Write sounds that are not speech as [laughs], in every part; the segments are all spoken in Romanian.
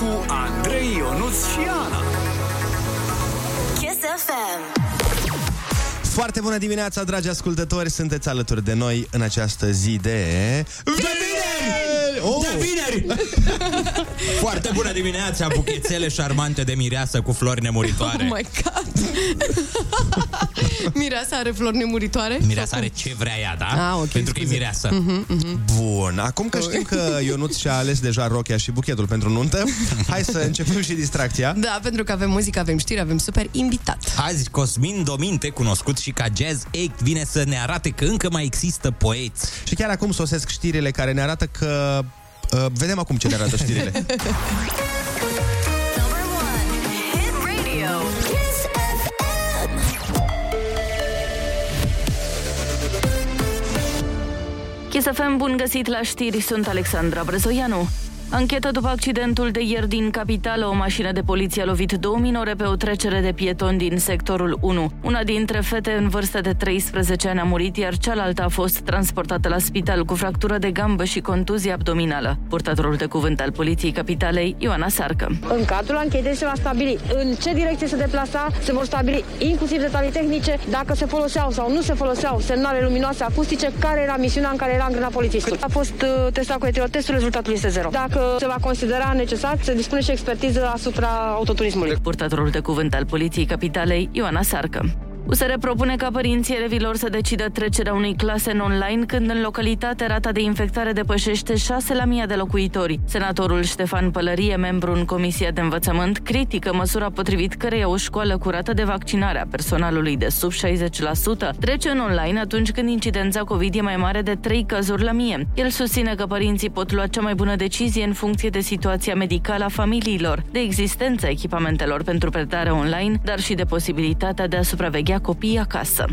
cu Andrei Ionuț și Ana. Kiss FM. Foarte bună dimineața, dragi ascultători! Sunteți alături de noi în această zi de... vineri! Oh! De vineri! [laughs] Foarte bună dimineața, buchețele șarmante de mireasă cu flori nemuritoare. Oh my god! [laughs] Mireasa are flori nemuritoare? Mireasa are ce vrea ea, da? Ah, ok, Pentru că e scuze. mireasă. Bun, acum că știm că [laughs] Ionuț și-a ales deja rochia și buchetul pentru nuntă, hai să începem și distracția. Da, pentru că avem muzică, avem știri, avem super invitat. Azi, Cosmin Dominte, cunoscut și ca Jazz Act, vine să ne arate că încă mai există poeți. Și chiar acum sosesc știrile care ne arată că... Uh, vedem acum ce ne arată știrile. [laughs] Number one. Hit radio. Kiss FM. Chisafem, bun găsit la știri, sunt Alexandra Brezoianu. Anchetă după accidentul de ieri din capitală, o mașină de poliție a lovit două minore pe o trecere de pietoni din sectorul 1. Una dintre fete în vârstă de 13 ani a murit, iar cealaltă a fost transportată la spital cu fractură de gambă și contuzie abdominală. Purtătorul de cuvânt al poliției capitalei, Ioana Sarcă. În cadrul anchetei se va stabili în ce direcție se deplasa, se vor stabili inclusiv detalii tehnice, dacă se foloseau sau nu se foloseau semnale luminoase acustice, care era misiunea în care era angrenat polițistul. A fost uh, testat cu etilotestul, rezultatul este zero. Dacă se va considera necesar, se dispune și expertiză asupra autoturismului. Purtătorul de cuvânt al poliției capitalei, Ioana Sarcă. USR propune ca părinții elevilor să decidă trecerea unei clase în online când în localitate rata de infectare depășește 6 la mii de locuitori. Senatorul Ștefan Pălărie, membru în Comisia de Învățământ, critică măsura potrivit căreia o școală cu rată de vaccinare a personalului de sub 60% trece în online atunci când incidența COVID e mai mare de 3 cazuri la mie. El susține că părinții pot lua cea mai bună decizie în funcție de situația medicală a familiilor, de existența echipamentelor pentru predare online, dar și de posibilitatea de a supraveghea copiii acasă.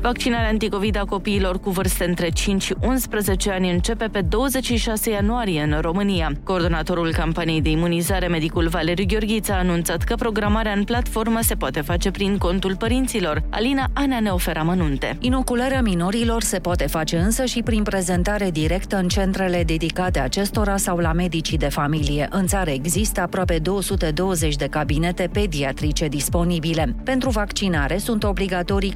Vaccinarea anticovid a copiilor cu vârste între 5 și 11 ani începe pe 26 ianuarie în România. Coordonatorul campaniei de imunizare, medicul Valeriu Gheorghiță, a anunțat că programarea în platformă se poate face prin contul părinților. Alina Anea ne oferă amănunte. Inocularea minorilor se poate face însă și prin prezentare directă în centrele dedicate acestora sau la medicii de familie. În țară există aproape 220 de cabinete pediatrice disponibile. Pentru vaccinare sunt obligatorii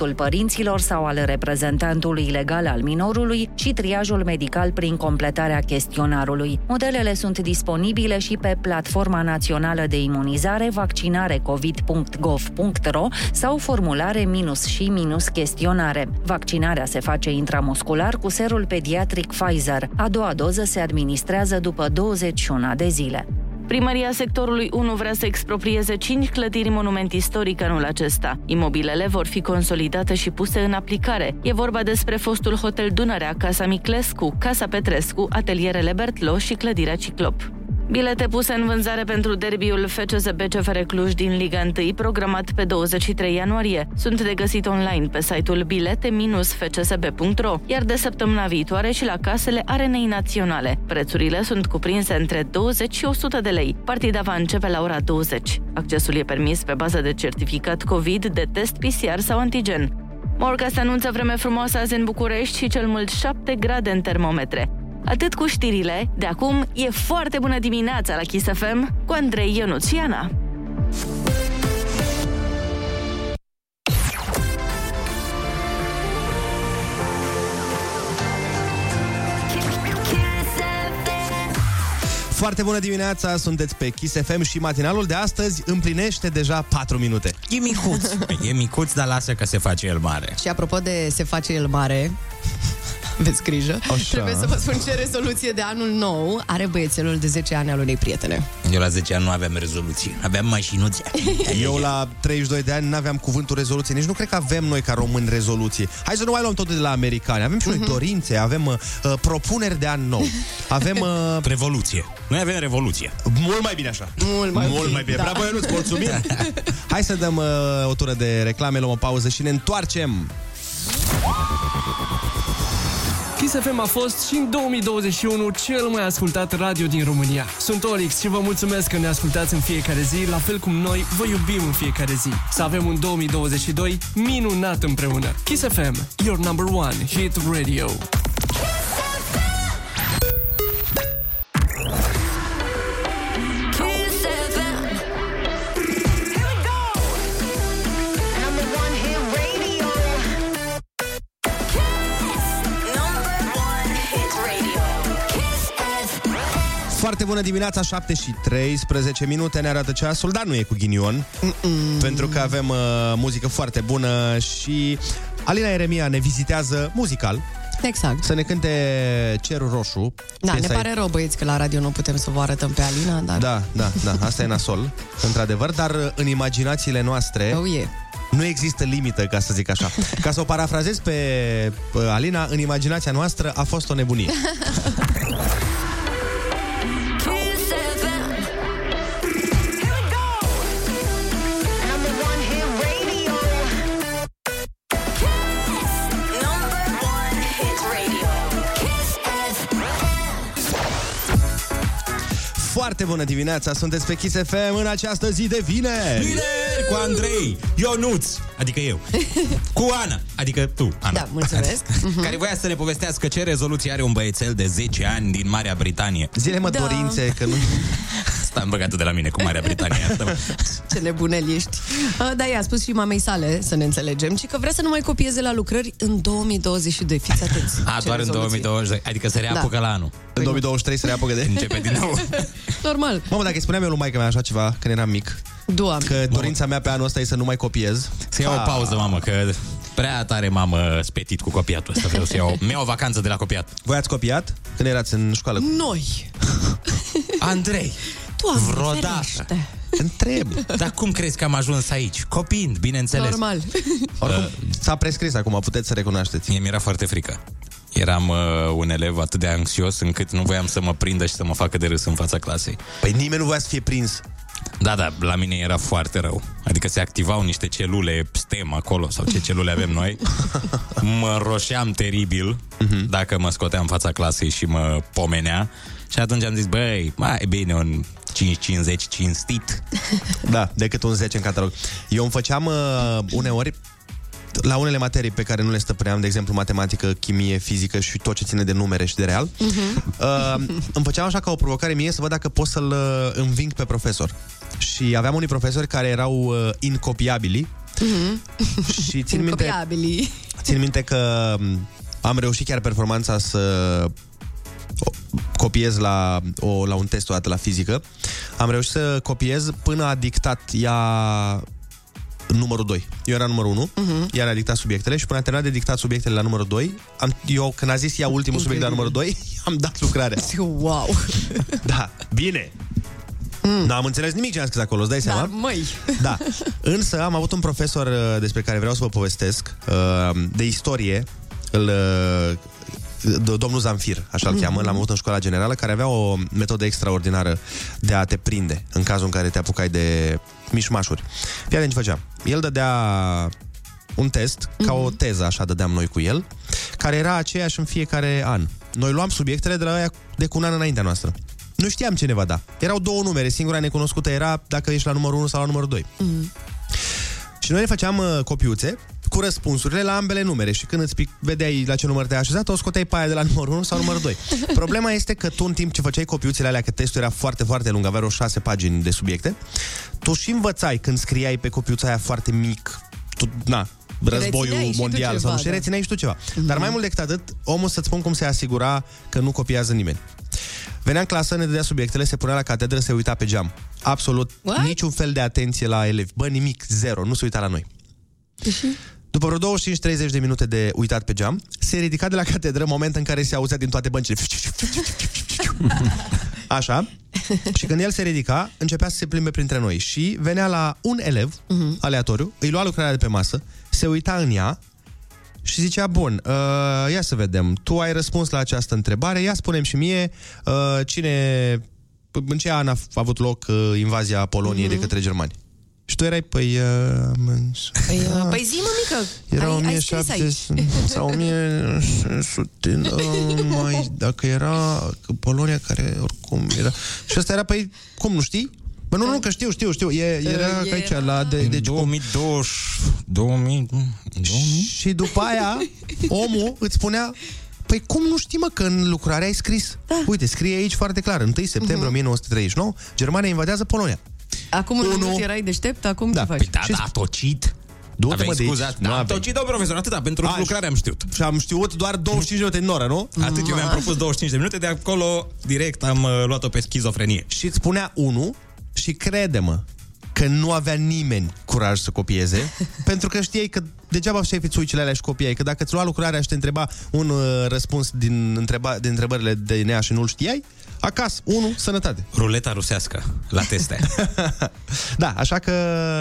consimțământul părinților sau al reprezentantului legal al minorului și triajul medical prin completarea chestionarului. Modelele sunt disponibile și pe Platforma Națională de Imunizare vaccinarecovid.gov.ro sau formulare minus și minus chestionare. Vaccinarea se face intramuscular cu serul pediatric Pfizer. A doua doză se administrează după 21 de zile. Primăria sectorului 1 vrea să exproprieze 5 clădiri monument istoric anul acesta. Imobilele vor fi consolidate și puse în aplicare. E vorba despre fostul hotel Dunărea, Casa Miclescu, Casa Petrescu, atelierele Bertlo și clădirea Ciclop. Bilete puse în vânzare pentru derbiul FCSB CFR Cluj din Liga 1, programat pe 23 ianuarie. Sunt de găsit online pe site-ul bilete-fcsb.ro, iar de săptămâna viitoare și la casele Arenei Naționale. Prețurile sunt cuprinse între 20 și 100 de lei. Partida va începe la ora 20. Accesul e permis pe bază de certificat COVID, de test PCR sau antigen. Morca se anunță vreme frumoasă azi în București și cel mult 7 grade în termometre. Atât cu știrile, de acum e foarte bună dimineața la Kiss FM cu Andrei Ionuțiana. Kiss FM. Foarte bună dimineața, sunteți pe Kiss FM și matinalul de astăzi împlinește deja 4 minute. E micuț. e micuț, dar lasă că se face el mare. Și apropo de se face el mare, aveți grijă, Așa. trebuie să vă spun ce rezoluție de anul nou are băiețelul de 10 ani al unei prietene. Eu la 10 ani nu aveam rezoluții. Aveam mașinuțe. Eu la 32 de ani n-aveam cuvântul rezoluție, nici nu cred că avem noi ca români rezoluții. Hai să nu mai luăm tot de la americani. Avem și noi dorințe, avem uh, uh, propuneri de an nou. Avem uh, [laughs] Revoluție. Noi avem revoluție. mult mai bine așa. Mult mai Mult bine, mai bine. da. Bravo, Ionuț, mulțumim. [laughs] Hai să dăm uh, o tură de reclame, luăm o pauză și ne întoarcem. Kiss FM a fost și în 2021 cel mai ascultat radio din România. Sunt Olix și vă mulțumesc că ne ascultați în fiecare zi, la fel cum noi vă iubim în fiecare zi. Să avem un 2022 minunat împreună. Kiss FM, your number one hit radio. Bună dimineața, 7 și 13 minute ne arată ceasul, dar nu e cu ghinion, Mm-mm. pentru că avem uh, muzică foarte bună și Alina Eremia ne vizitează muzical. Exact. Să ne cânte Cerul Roșu. Da, ne Piesa e- pare rău, băieți, că la radio nu putem să vă arătăm pe Alina, dar... Da, da, da, asta e nasol, [laughs] într-adevăr, dar uh, în imaginațiile noastre Oh, yeah. nu există limită, ca să zic așa. [laughs] Ca să o parafrazez pe uh, Alina, în imaginația noastră a fost o nebunie. [laughs] Foarte bună dimineața, sunteți pe Kiss FM în această zi de vineri. Vineri cu Andrei, Ionuț, adică eu, [laughs] cu Ana, adică tu, Ana. Da, mulțumesc. [laughs] Care voia să ne povestească ce rezoluție are un băiețel de 10 ani din Marea Britanie. Zile mă Da. dorințe, că nu... [laughs] Stai băgatul de la mine cu Marea Britanie. Asta, [laughs] Ce nebunel ești. Uh, Da, i-a spus și mamei sale, să ne înțelegem, ci că vrea să nu mai copieze la lucrări în 2022. Fiți atenți. A, Ce doar în rezoluție. 2020, adică se reapucă Da. la anul. În 2023 se reapucă de... Începe din nou. [laughs] Normal. Mamă, dacă îi spuneam eu lui maica mea așa ceva când eram mic, Doamne. că dorința mea pe anul ăsta e să nu mai copiez. Să iau o Ah. pauză, mamă, că prea tare mamă spetit cu copiatul ăsta. Vreau să iau, mi-au o vacanță de la copiat. Voi ați copiat când erați în școală? Noi. [laughs] Andrei, Doamne, Vreodată. ferește. Întreb. dar cum crezi că am ajuns aici? Copiind, bineînțeles. Normal. [laughs] Oricum, s-a prescris acum, puteți să recunoașteți. Mie mi-era foarte frică. Eram uh, un elev atât de anxios încât nu voiam să mă prindă și să mă facă de râs în fața clasei. Păi nimeni nu voia să fie prins. Da, da, la mine era foarte rău. Adică se activau niște celule STEM acolo, sau ce celule avem noi. [laughs] Mă roșeam teribil dacă mă scotea în fața clasei și mă pomenea. Și atunci am zis, băi, mai bine un 5-50 cinstit. [laughs] Da, decât un 10 în catalog. Eu îmi făceam uh, uneori la unele materii pe care nu le stăpâneam, de exemplu matematică, chimie, fizică și tot ce ține de numere și de real, uh, îmi făceam așa ca o provocare mie să văd dacă pot să-l uh, înving pe profesor. Și aveam unii profesori care erau uh, incopiabili [laughs] și țin minte, Incopiabili. țin minte că um, am reușit chiar performanța să o- copiez la, o, la un test o dată la fizică. Am reușit să copiez până a dictat ea numărul 2. Eu eram numărul 1, uh-huh. ea a dictat subiectele și până a terminat de dictat subiectele la numărul 2, am, eu când a zis ea ultimul subiect la numărul 2, [laughs] am dat lucrarea. [laughs] Wow. Da, bine. Mm. N-am înțeles nimic ce am scris acolo, îți dai seama? Dar, măi. [laughs] Da. Însă am avut un profesor uh, despre care vreau să vă povestesc, uh, de istorie, îl, uh, d- domnul Zamfir, așa îl cheamă, l-am avut în școala generală, care avea o metodă extraordinară de a te prinde în cazul în care te apucai de mișmașuri. Fii atent ce făcea. El dădea un test, ca o teză, așa dădeam noi cu el, care era aceeași în fiecare an. Noi luam subiectele de la aia de cu un an înaintea noastră. Nu știam ce ne va da. Erau două numere, singura necunoscută era dacă ești la numărul 1 sau la numărul 2. Și noi ne făceam uh, copiuțe cu răspunsurile la ambele numere și când îți pic, vedeai la ce număr te-ai așezat, o scoteai pe aia de la [laughs] numărul 1 sau numărul 2. Problema este că tu în timp ce făceai copiuțele alea, că testul era foarte, foarte lung, avea vreo șase pagini de subiecte, tu și învățai când scriai pe copiuța aia foarte mic, tu, na, războiul Rețineai și tu mondial ceva, sau nu știu, da. rețineai și tu ceva. Dar mai mult decât atât, omul să-ți spun cum se asigura că nu copiază nimeni. Venea în clasă, ne dădea subiectele, se punea la catedră, se uita pe geam. Absolut What? niciun fel de atenție la elevi. Bă, nimic, zero, nu se uita la noi. După vreo 25-30 de minute de uitat pe geam, se ridica de la catedră, moment în care se auzea din toate băncile. [laughs] Așa. Și când el se ridica, începea să se plimbe printre noi și venea la un elev uh-huh. aleatoriu, îi lua lucrarea de pe masă, se uita în ea și zicea, bun, uh, ia să vedem, tu ai răspuns la această întrebare, ia spunem și mie uh, cine, în ce an a f- avut loc uh, invazia Poloniei uh-huh. de către germani. Și tu erai, păi... Uh, Păi, uh, [laughs] păi zi, mă, mică. era ai, ai scris 1700 aici. sau 1600, uh, [laughs] mai, dacă era că Polonia care oricum era... Și ăsta era, păi, cum, nu știi? Bă, nu, nu, că știu, știu, știu. E, era era- aici, la... De, deci, cum? 2020... 2000... 2000? Și după aia, omul îți spunea, Păi cum nu știi, mă, că în lucrare ai scris? Da. Uite, scrie aici foarte clar, 1 septembrie Mhm. 1939, Germania invadează Polonia. Acum în Unu. minut erai deștept, acum Da. ce faci? Păi da, Și da, a tocit. Du-te, Aveai mă, de aici. scuze, Nu da, am aveai. tocit, domnul profesor, atâta, pentru A, lucrare am știut. Și am știut doar 25 de minute în oră, nu? Atât eu mi-am propus 25 de minute, de acolo direct am uh, luat-o pe schizofrenie. Și îți spunea unul și crede-mă că nu avea nimeni curaj să copieze, [laughs] pentru că știai că degeaba știai fițuicile alea și copiai, că dacă îți lua lucrarea și te întreba un uh, răspuns din, întreba, din întrebările de nea și nu-l știai, acasă, unu, sănătate. Ruleta rusească la teste. [laughs] Da, așa că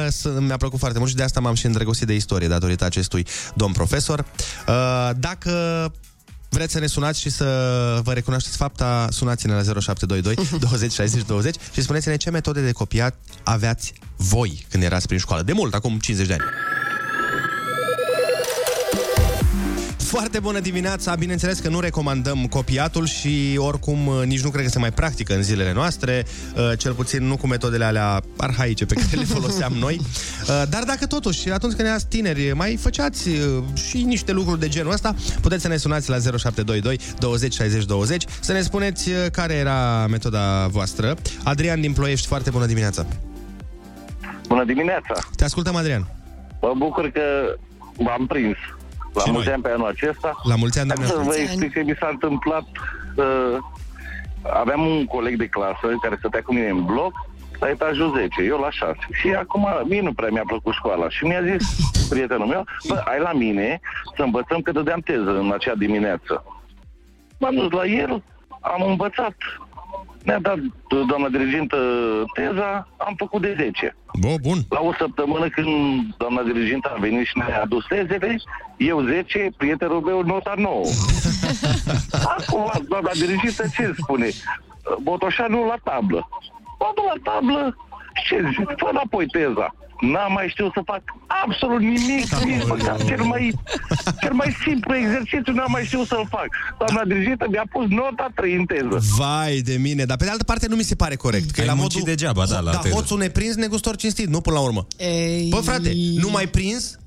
s- mi-a plăcut foarte mult și de asta m-am și îndrăgostit de istorie datorită acestui domn profesor. Uh, Dacă vreți să ne sunați și să vă recunoașteți fapta, sunați-ne la 0722 20 60 20 și spuneți-ne ce metode de copiat aveați voi când erați prin școală. De mult, acum 50 de ani. Foarte bună dimineața! Bineînțeles că nu recomandăm copiatul și oricum uh, nici nu cred că se mai practică în zilele noastre, uh, cel puțin nu cu metodele alea arhaice pe care le [laughs] foloseam noi. Uh, Dar dacă totuși, atunci când erați tineri, mai făceați uh, și niște lucruri de genul ăsta, puteți să ne sunați la 0722 20 60 20 să ne spuneți uh, care era metoda voastră. Adrian din Ploiești, foarte bună dimineața! Bună dimineața! Te ascultăm, Adrian! Mă bucur că v-am prins. La Și mulți noi. ani pe anul acesta. La mulți ani, Hai doamne! să vă mulți ani. explic ce mi s-a întâmplat. Uh, aveam un coleg de clasă care stătea cu mine în bloc la etajul 10, eu la 6. Și acum mie nu prea mi-a plăcut școala. Și mi-a zis prietenul meu, bă, ai la mine să învățăm că dădeam teză în acea dimineață. M-am dus la el, am învățat. Ne-a dat doamna dirigintă teza, am făcut de 10. Bă, bun! La o săptămână când doamna dirigintă a venit și ne-a adus tezele, eu 10, prietenul meu nota 9. [laughs] Acum, doamna dirigintă ce spune? Botoșanul la tablă. Mă duc la tablă și ce zic? Fă înapoi teza. N-am mai știut să fac absolut nimic, nici măcar cel mai, cel mai simplu exercițiu n-am mai știut să-l fac. Doamna dirigintă mi-a pus nota 3 în teză. Vai de mine, dar pe de altă parte nu mi se pare corect. Că Ai e la muncit modul, degeaba, da, la da, teză. hoțul neprins, negustor cinstit, nu până la urmă. Ei... Bă, frate, nu mai prins,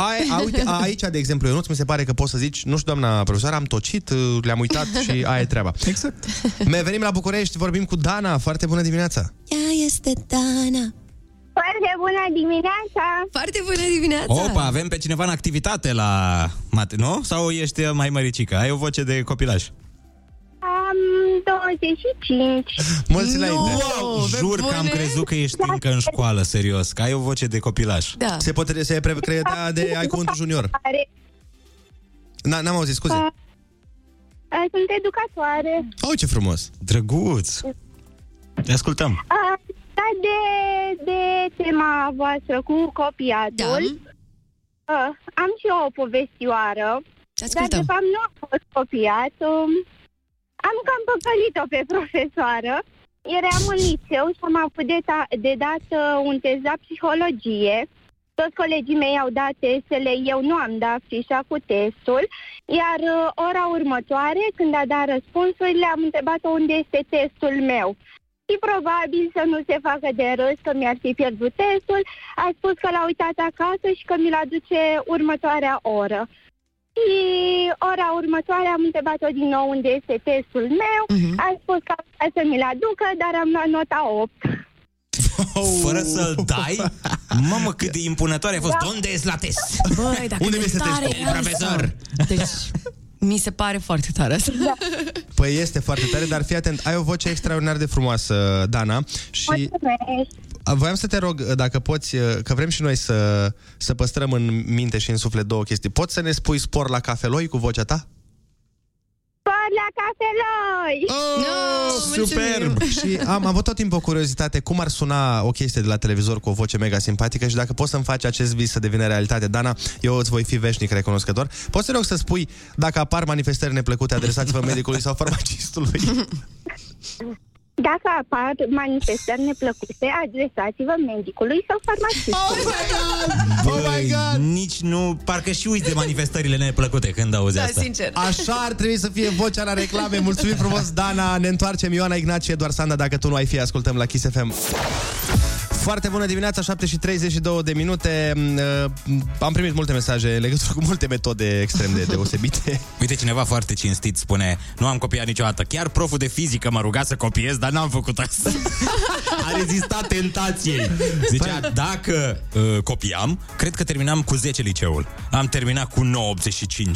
ai, a, uite, a, aici, de exemplu, Ionuț, mi se pare că poți să zici, nu știu, doamna profesoară, am tocit, uh, le-am uitat și [laughs] aia e treaba. Exact. Me venim la București, vorbim cu Dana, foarte bună dimineața. Ea este Dana. Foarte bună dimineața! Foarte bună dimineața! Opa, avem pe cineva în activitate la mate, nu? Sau ești mai măricică? Ai o voce de copilaj? Am 25. Mulți No! înainte. Wow, pe Jur că am bune? crezut că ești încă în școală, serios, că ai o voce de copilaj. Da. Se poate se pre- credea de ai cuvântul junior. Are, Na, n-am auzit, scuze. a, sunt educatoare. Oh, ce frumos. Drăguț! Te ascultăm. A, da, de, de tema voastră cu copiatul. Da. A, am și eu o povestioară. Te Dar, ascultăm. de fapt, nu am fost copiat. Um, am cam păcălit-o pe profesoară. Eram în liceu și am avut de, ta- de dat uh, un test la psihologie. Toți colegii mei au dat testele, eu nu am dat fișa cu testul. Iar uh, ora următoare, când a dat răspunsurile, am întrebat-o unde este testul meu. Și probabil să nu se facă de râs că mi-ar fi pierdut testul, a spus că l-a uitat acasă și că mi-l aduce următoarea oră. Și ora următoare am întrebat-o din nou unde este testul meu. Mhm. A spus că a să mi-l aducă, dar am luat nota 8. Fără să-l dai? Mamă, cât de impunătoare a fost. Unde ești la test? Băi, dacă Unde e mi se tare testă? asta. Profesor! Deci, mi se pare foarte tare asta. Da. Păi este foarte tare, dar fii atent, ai o voce extraordinar de frumoasă, Dana, și Mulțumesc. Voiam să te rog, dacă poți, că vrem și noi să, să păstrăm în minte și în suflet două chestii. Poți să ne spui spor la cafeloi cu vocea ta? Spor la cafeloi! No, Superb! și am avut tot timpul o curiozitate cum ar suna o chestie de la televizor cu o voce mega simpatică și dacă poți să-mi faci acest vis să devină realitate, Dana, eu îți voi fi veșnic recunoscător. Poți să te rog să spui dacă apar manifestări neplăcute, adresați-vă medicului sau farmacistului. [laughs] Dacă apar manifestări neplăcute, adresați-vă medicului sau farmacistului. Oh my God! Nici nu... Parcă și uiți de manifestările neplăcute când auzi Da, asta. sincer. Așa ar trebui să fie vocea la reclame. Mulțumim frumos, Dana. Ne întoarcem Ioana Ignacie, doar Sanda, dacă tu nu ai fi, ascultăm la Kiss FM. Foarte bună dimineața, 7 și 32 de minute. Uh, Am primit multe mesaje în legătură cu multe metode extrem de deosebite. [laughs] Uite, cineva foarte cinstit spune Nu am copiat niciodată. Chiar proful de fizică m-a rugat să copiez, dar n-am făcut asta. [laughs] A rezistat tentației. Zicea, dacă uh, copiam, cred că terminam cu 10 liceul. Am terminat cu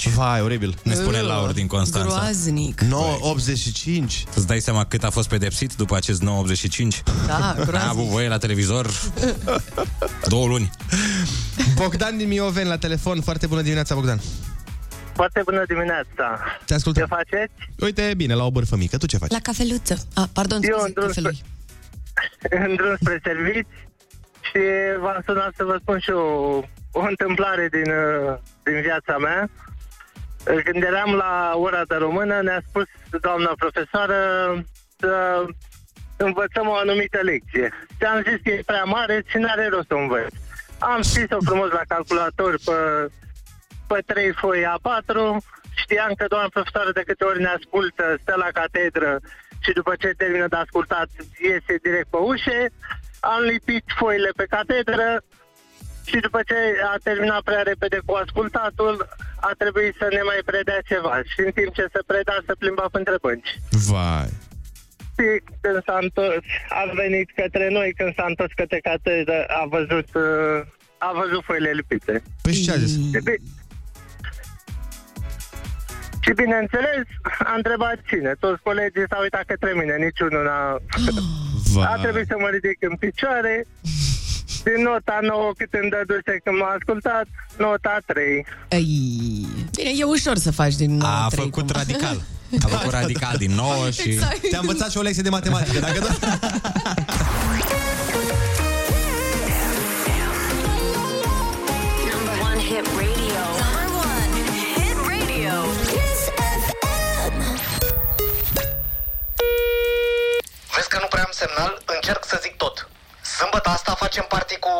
9,85. Vai, oribil. Ne spune Uh, Laur din Constanța. Groaznic. 9,85. Îți dai seama cât a fost pedepsit după acest 9,85? Da, [laughs] A groaznic. avut voie la televizor două luni. Bogdan din Mioveni la telefon. Foarte bună dimineața, Bogdan. Foarte bună dimineața! Te ascultăm. Ce faceți? Uite, bine, la o bârfă mică. Tu ce faci? La cafeluță. Ah, pardon, Eu scuze, în drum, cafelui. spre, [laughs] în drum spre servici și v-am sunat să vă spun și o, o întâmplare din, uh, din viața mea. Când eram la ora de română, ne-a spus doamna profesoară să învățăm o anumită lecție. Ți-am zis că e prea mare și n-are rost să o învăț. Am scris-o frumos la calculator pe, pe 3 foi A4. Știam că doamna profesoară de câte ori ne ascultă, stă la catedră și după ce termină de ascultat iese direct pe ușe. Am lipit foile pe catedră și după ce a terminat prea repede cu ascultatul, a trebuit să ne mai predea ceva. Și în timp ce se preda, se plimba între bănci. Vai. Și când s-a întors, a venit către noi, când s-a întors către catedră, a văzut, uh, a văzut foile lipite. Păi și ce a zis? Și, bi- și bineînțeles, a întrebat cine. Toți colegii s-au uitat către mine, niciunul n-a... [gasps] A trebuit să mă ridic în picioare. Din nota 9 cât îmi dăduse când m-a ascultat, nota 3. Ei. Bine, e ușor să faci din nou A trei, făcut cum- radical. [laughs] A făcut radical din nou și... Exact. Te-a învățat și o lecție de matematică. Dacă da... Number one hit radio. Number one hit radio. Kiss FM. Vezi că nu prea am semnal? Încerc să zic tot. Sâmbătă asta facem party cu...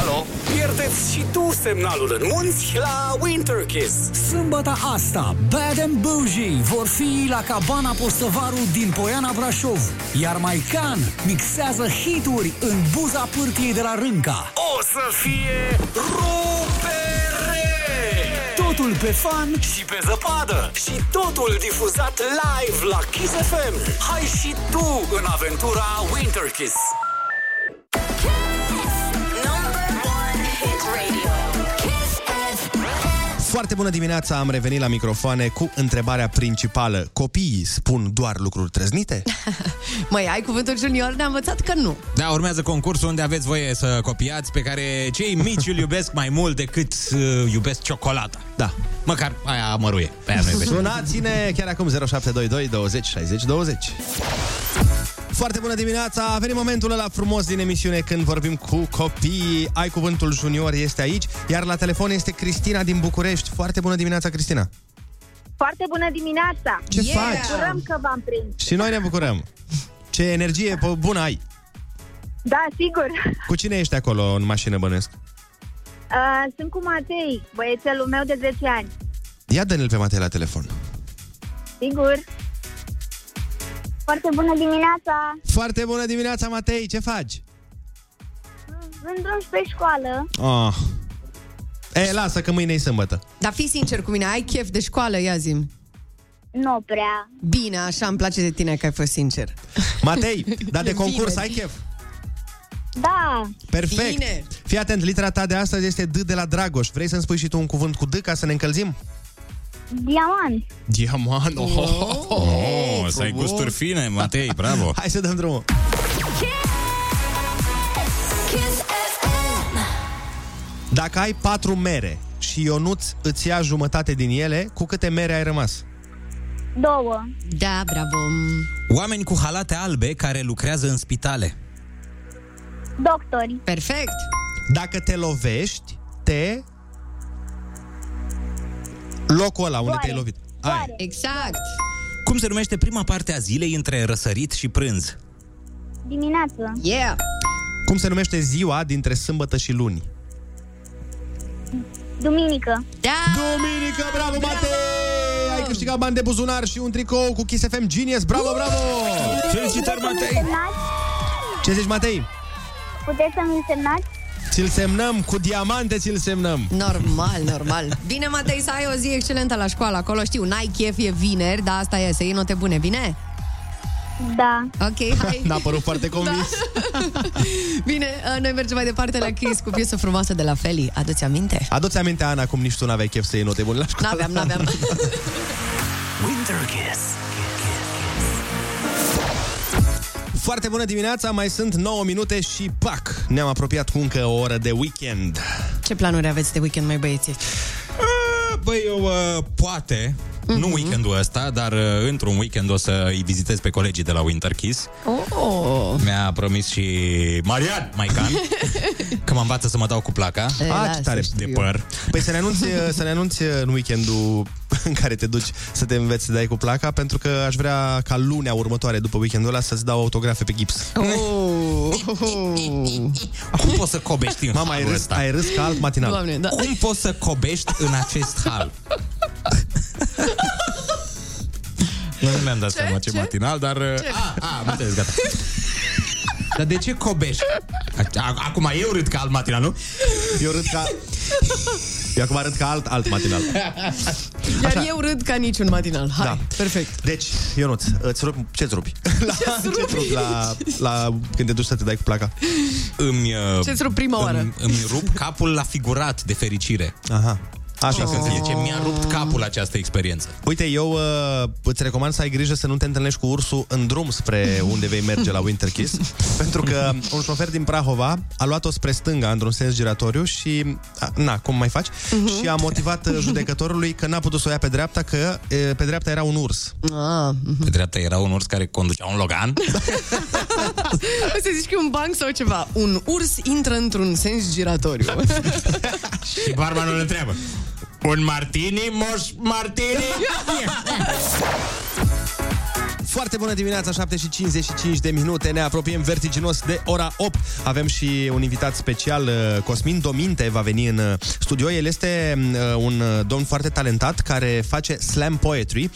Alo? Pierdeți și tu semnalul în munți la Winter Kiss. Sâmbătă asta, Bad and Bougie vor fi la Cabana Postăvaru din Poiana Brașov, iar Maican mixează hituri în buza pârtiei de la Rânca. O să fie rupere! Totul pe fan Și pe zăpadă Și totul difuzat live la Kiss FM Hai și tu în aventura Winter Foarte bună dimineața, am revenit la microfoane cu întrebarea principală. Copiii spun doar lucruri trăznite? [laughs] Măi, ai cuvântul junior, ne-a învățat că nu. Da, urmează concursul unde aveți voie să copiați pe care cei mici îl iubesc mai mult decât uh, iubesc ciocolata. Da. Măcar aia măruie. Pe aia nu iubesc. Sunați-ne chiar acum 0722 20 60 20. Foarte bună dimineața! A venit momentul ăla frumos din emisiune când vorbim cu copiii. Ai cuvântul junior este aici, iar la telefon este Cristina din București. Foarte bună dimineața, Cristina! Foarte bună dimineața! Ce Yeah! faci? Bucurăm că v-am prins. Și noi ne bucurăm! Ce energie po- bună ai! Da, sigur. Cu cine ești acolo în mașină, bănesc? Uh, sunt cu Matei, băiețelul meu de 10 ani. Ia dă-ne-l pe Matei la telefon. Sigur. Foarte bună dimineața! Foarte bună dimineața, Matei! Ce faci? În drum spre școală. Oh. E, lasă că mâine e sâmbătă. Dar fii sincer cu mine, ai chef de școală, ia zi Nu prea. Bine, așa îmi place de tine că ai fost sincer. Matei, [laughs] dar de concurs Vineri. ai chef? Da. Perfect. Bine. Fii atent, litera ta de astăzi este D de la Dragoș. Vrei să-mi spui și tu un cuvânt cu D ca să ne încălzim? Diamant. Diamant. Oh, oh, oh, Oh, să ai gusturi fine, Matei, bravo. [laughs] Hai să dăm drumul. Kiss FM. Dacă ai patru mere și Ionuț îți ia jumătate din ele, cu câte mere ai rămas? Două. Da, bravo. Oameni cu halate albe care lucrează în spitale. Doctori. Perfect. Dacă te lovești, te... Locul ăla unde Doare. te-ai lovit. Doare. Exact. Cum se numește prima parte a zilei între răsărit și prânz? Dimineață. Yeah. Cum se numește ziua dintre sâmbătă și luni? Duminică. Da. Duminică, bravo, Matei! Ai câștigat bani de buzunar și un tricou cu Kiss FM Genius. Bravo, bravo! Felicitări, Matei! Ce zici, Matei? puteți să-mi semnați? Ți-l semnăm, cu diamante ți-l semnăm. Normal, normal. Bine, Matei, să ai o zi excelentă la școală acolo. Știu, n-ai chef, e vineri, dar asta e, să iei note bune, bine? Da. Ok, hai. [laughs] N-a părut foarte convins. [laughs] Bine, uh, noi mergem mai departe la Kiss cu piesă frumoasă de la Feli. Aduți aminte? Adu-ți aminte, Ana, cum nici tu n-aveai chef să iei note bune la școală. N-aveam, n-aveam. [laughs] Winter Kiss. Foarte bună dimineața, mai sunt 9 minute și pac! Ne-am apropiat cu încă o oră de weekend. Ce planuri aveți de weekend, mai băieții? Băi, eu uh, poate, mm-hmm. nu weekendul ăsta, dar uh, într-un weekend o să îi vizitez pe colegii de la Winter Kiss. Oh. Mi-a promis și Marian Maican [laughs] că mă învață să mă dau cu placa. E, Ah, lasă, ce tare. știu. De păr. Păi să ne anunți, [laughs] să ne anunți în weekendul [laughs] în care te duci să te înveți să dai cu placa, pentru că aș vrea ca lunea următoare după weekendul ăla să-ți dau autografe pe gips. Oh. Cum poți să cobești în Mama, ai halul râs, ăsta? ai râs ca alt matinal. Doamne, da. Cum poți să cobești în acest hal? [laughs] Nu mi-am dat Ce? seama ce, Ce? matinal, dar... Ce? A, a, am înțeles, gata. [laughs] Dar de ce cobești? A- Acum eu râd ca alt matinal, nu? Eu râd ca... Eu acum arăt ca alt, alt matinal. [laughs] Iar eu râd ca niciun matinal. Hai, Da. perfect. Deci, Ionuț, îți rup, ce-ți rupi? La, ce-ți rupi la, la, când te duci să te dai cu placa? Îmi, uh, Ce-ți rup prima oară? Îmi, îmi rup capul la figurat de fericire. Aha. Așa Că să se zice. zice, mi-a rupt capul această experiență. Uite, eu uh, îți recomand să ai grijă să nu te întâlnești cu ursul în drum spre unde vei merge la Winter Kiss, [laughs] pentru că un șofer din Prahova a luat-o spre stânga într-un sens giratoriu și, a, na, cum mai faci? Și a motivat uh, judecătorului că n-a putut să o ia pe dreapta, că e, pe dreapta era un urs. Ah, Pe dreapta era un urs care conducea un Logan. [laughs] o să zici că e un banc sau ceva. Un urs intră într-un sens giratoriu. [laughs] și barmanul îl întreabă. Un martini, moș martini? [laughs] Foarte bună dimineața, 7 și 55 de minute, ne apropiem vertiginos de ora 8. Avem și un invitat special, uh, Cosmin Dominte va veni în uh, studio. El este uh, un uh, domn foarte talentat care face slam poetry.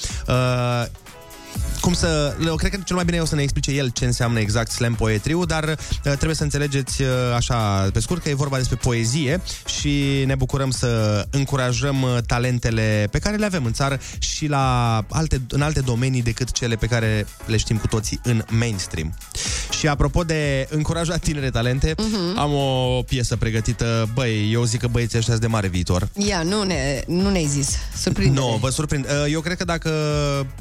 Uh, cum să... Eu cred că cel mai bine e o să ne explice el ce înseamnă exact slam poetriu, dar uh, trebuie să înțelegeți uh, așa pe scurt că e vorba despre poezie și ne bucurăm să încurajăm uh, talentele pe care le avem în țară și la alte, în alte domenii decât cele pe care le știm cu toții în mainstream. Și apropo de încurajat tinere talente, uh-huh. am o piesă pregătită. Băi, eu zic că băieții ăștia sunt de mare viitor. Ia, nu, ne, nu ne-ai zis. Surprinde. Nu, vă surprind. Uh, Eu cred că dacă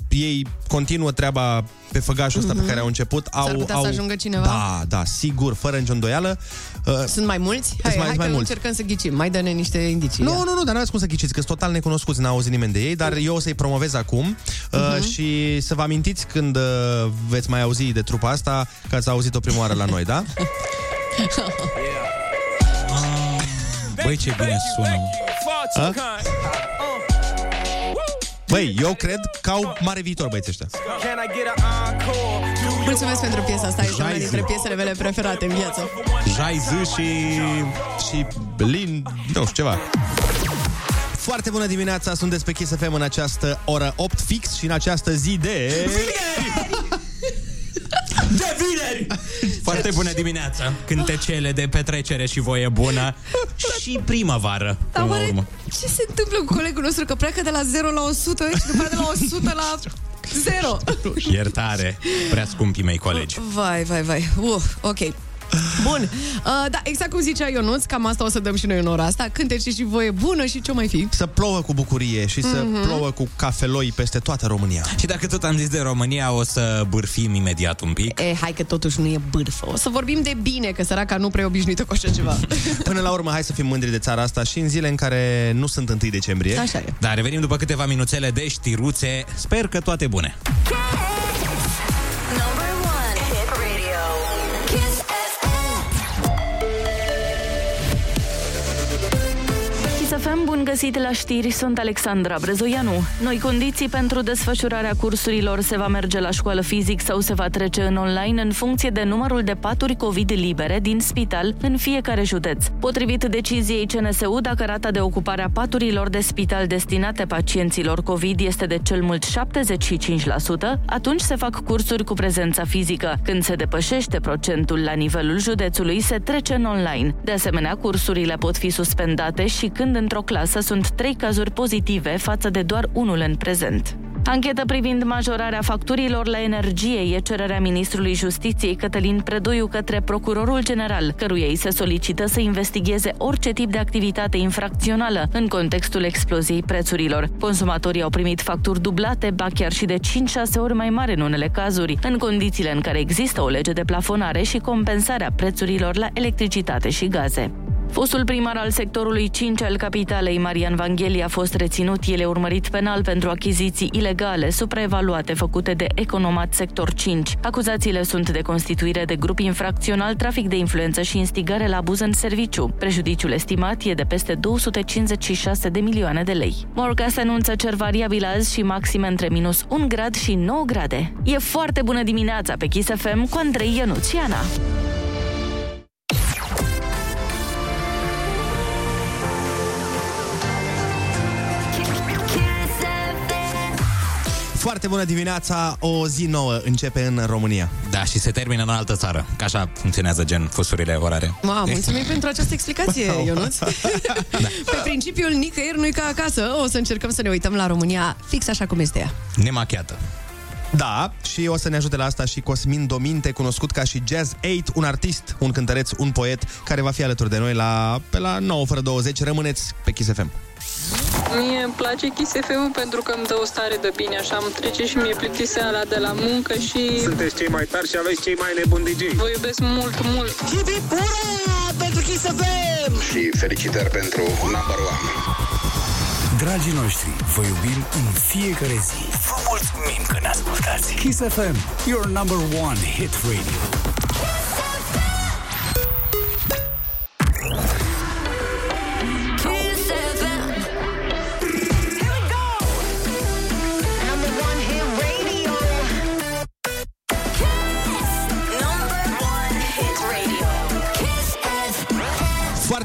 ei continuă treaba pe făgașul ăsta Mhm. pe care au început, au... putea au... să ajungă cineva? Da, da, sigur, fără nicio îndoială. Uh, Sunt mai mulți? Hai, Sunt mai- hai mai că mulți. încercăm să ghicim. Mai dă-ne niște indicii. Nu, ia. nu, nu, dar n-aveți cum să ghiciți, că sunt total necunoscuți, n-a auzit nimeni de ei, dar eu o să-i promovez acum uh, Mhm. și să vă amintiți când uh, veți mai auzi de trupa asta, că ați auzit-o prima oară la noi, da? [laughs] Băi, ce bine sună. A? Băi, eu cred că au mare viitor băieții ăștia. Mulțumesc pentru piesa asta. Este una Jai dintre zi. piesele mele preferate în viață. Jai Z și... și Lin... nu știu, ceva. Foarte bună dimineața, sunteți pe Kiss FM în această oră 8 fix și în această zi de... De Foarte bună dimineața! Cântecele de petrecere și voie bună și primăvară, Dar până la oare urmă. ce se întâmplă cu colegul nostru? Că pleacă de la 0 la 100 și după aceea de la 100 la 0. Iertare, prea scumpii mei colegi. Vai, vai, vai. Uf, ok. Bun. Uh, da, exact cum zicea Ionuț, cam asta o să dăm și noi în ora asta. Cântece și voie bună și ce mai fi. Să plouă cu bucurie și să Mhm. plouă cu cafeloi peste toată România. Și dacă tot am zis de România, o să bârfim imediat un pic. E, hai că totuși nu e bârfă. O să vorbim de bine, că săraca nu prea e obișnuită cu așa ceva. [laughs] Până la urmă, hai să fim mândri de țara asta și în zile în care nu sunt 1 decembrie. Așa e. Da, revenim după câteva minuțele de știruțe. Sper că toate bune. Number bun găsit la știri, sunt Alexandra Brezoianu. Noi condiții pentru desfășurarea cursurilor se va merge la școală fizic sau se va trece în online în funcție de numărul de paturi COVID libere din spital în fiecare județ. Potrivit deciziei CNSU, dacă rata de ocupare a paturilor de spital destinate pacienților COVID este de cel mult 75%, atunci se fac cursuri cu prezența fizică. Când se depășește procentul la nivelul județului, se trece în online. De asemenea, cursurile pot fi suspendate și când într-o clasă sunt trei cazuri pozitive față de doar unul în prezent. Anchetă privind majorarea facturilor la energie e cererea ministrului Justiției Cătălin Predoiu către procurorul general, căruia îi se solicită să investigheze orice tip de activitate infracțională în contextul exploziei prețurilor. Consumatorii au primit facturi dublate, ba chiar și de 5-6 ori mai mari în unele cazuri, în condițiile în care există o lege de plafonare și compensarea prețurilor la electricitate și gaze. Fostul primar al sectorului 5 al capitalei, Marian Vangheli, a fost reținut. El e urmărit penal pentru achiziții ilegale, supraevaluate făcute de Economat Sector 5. Acuzațiile sunt de constituire de grup infracțional, trafic de influență și instigare la abuz în serviciu. Prejudiciul estimat e de peste 256 de milioane de lei. Morca se anunță cer variabil azi și maxime între minus 1 grad și 9 grade. E foarte bună dimineața pe Kiss FM cu Andrei Ionuțiana. Foarte bună dimineața, o zi nouă începe în România. Da, și se termină în altă țară. Ca așa funcționează gen fusurile orare. Wow, mulțumim pentru această explicație, Wow. [laughs] Ionuț. Pe principiul nicăieri nu-i ca acasă, o să încercăm să ne uităm la România fix așa cum este ea. Nemachiată. Da, și o să ne ajute la asta și Cosmin Dominte, cunoscut ca și Jazz 8, un artist, un cântăreț, un poet, care va fi alături de noi la, pe la 9 fără 20. Rămâneți pe Kiss FM. Mie îmi place Kiss FM pentru că îmi dă o stare de bine, așa îmi trece și mie plictiseala de la muncă și... Sunteți cei mai tari și aveți cei mai nebuni DJ. Vă iubesc mult, mult! Hip hip ura pentru Kiss FM! Și felicitări pentru number one. Dragii noștri, vă iubim în fiecare zi. Vă mulțumim că ne ascultați. Kiss FM, your number one hit radio.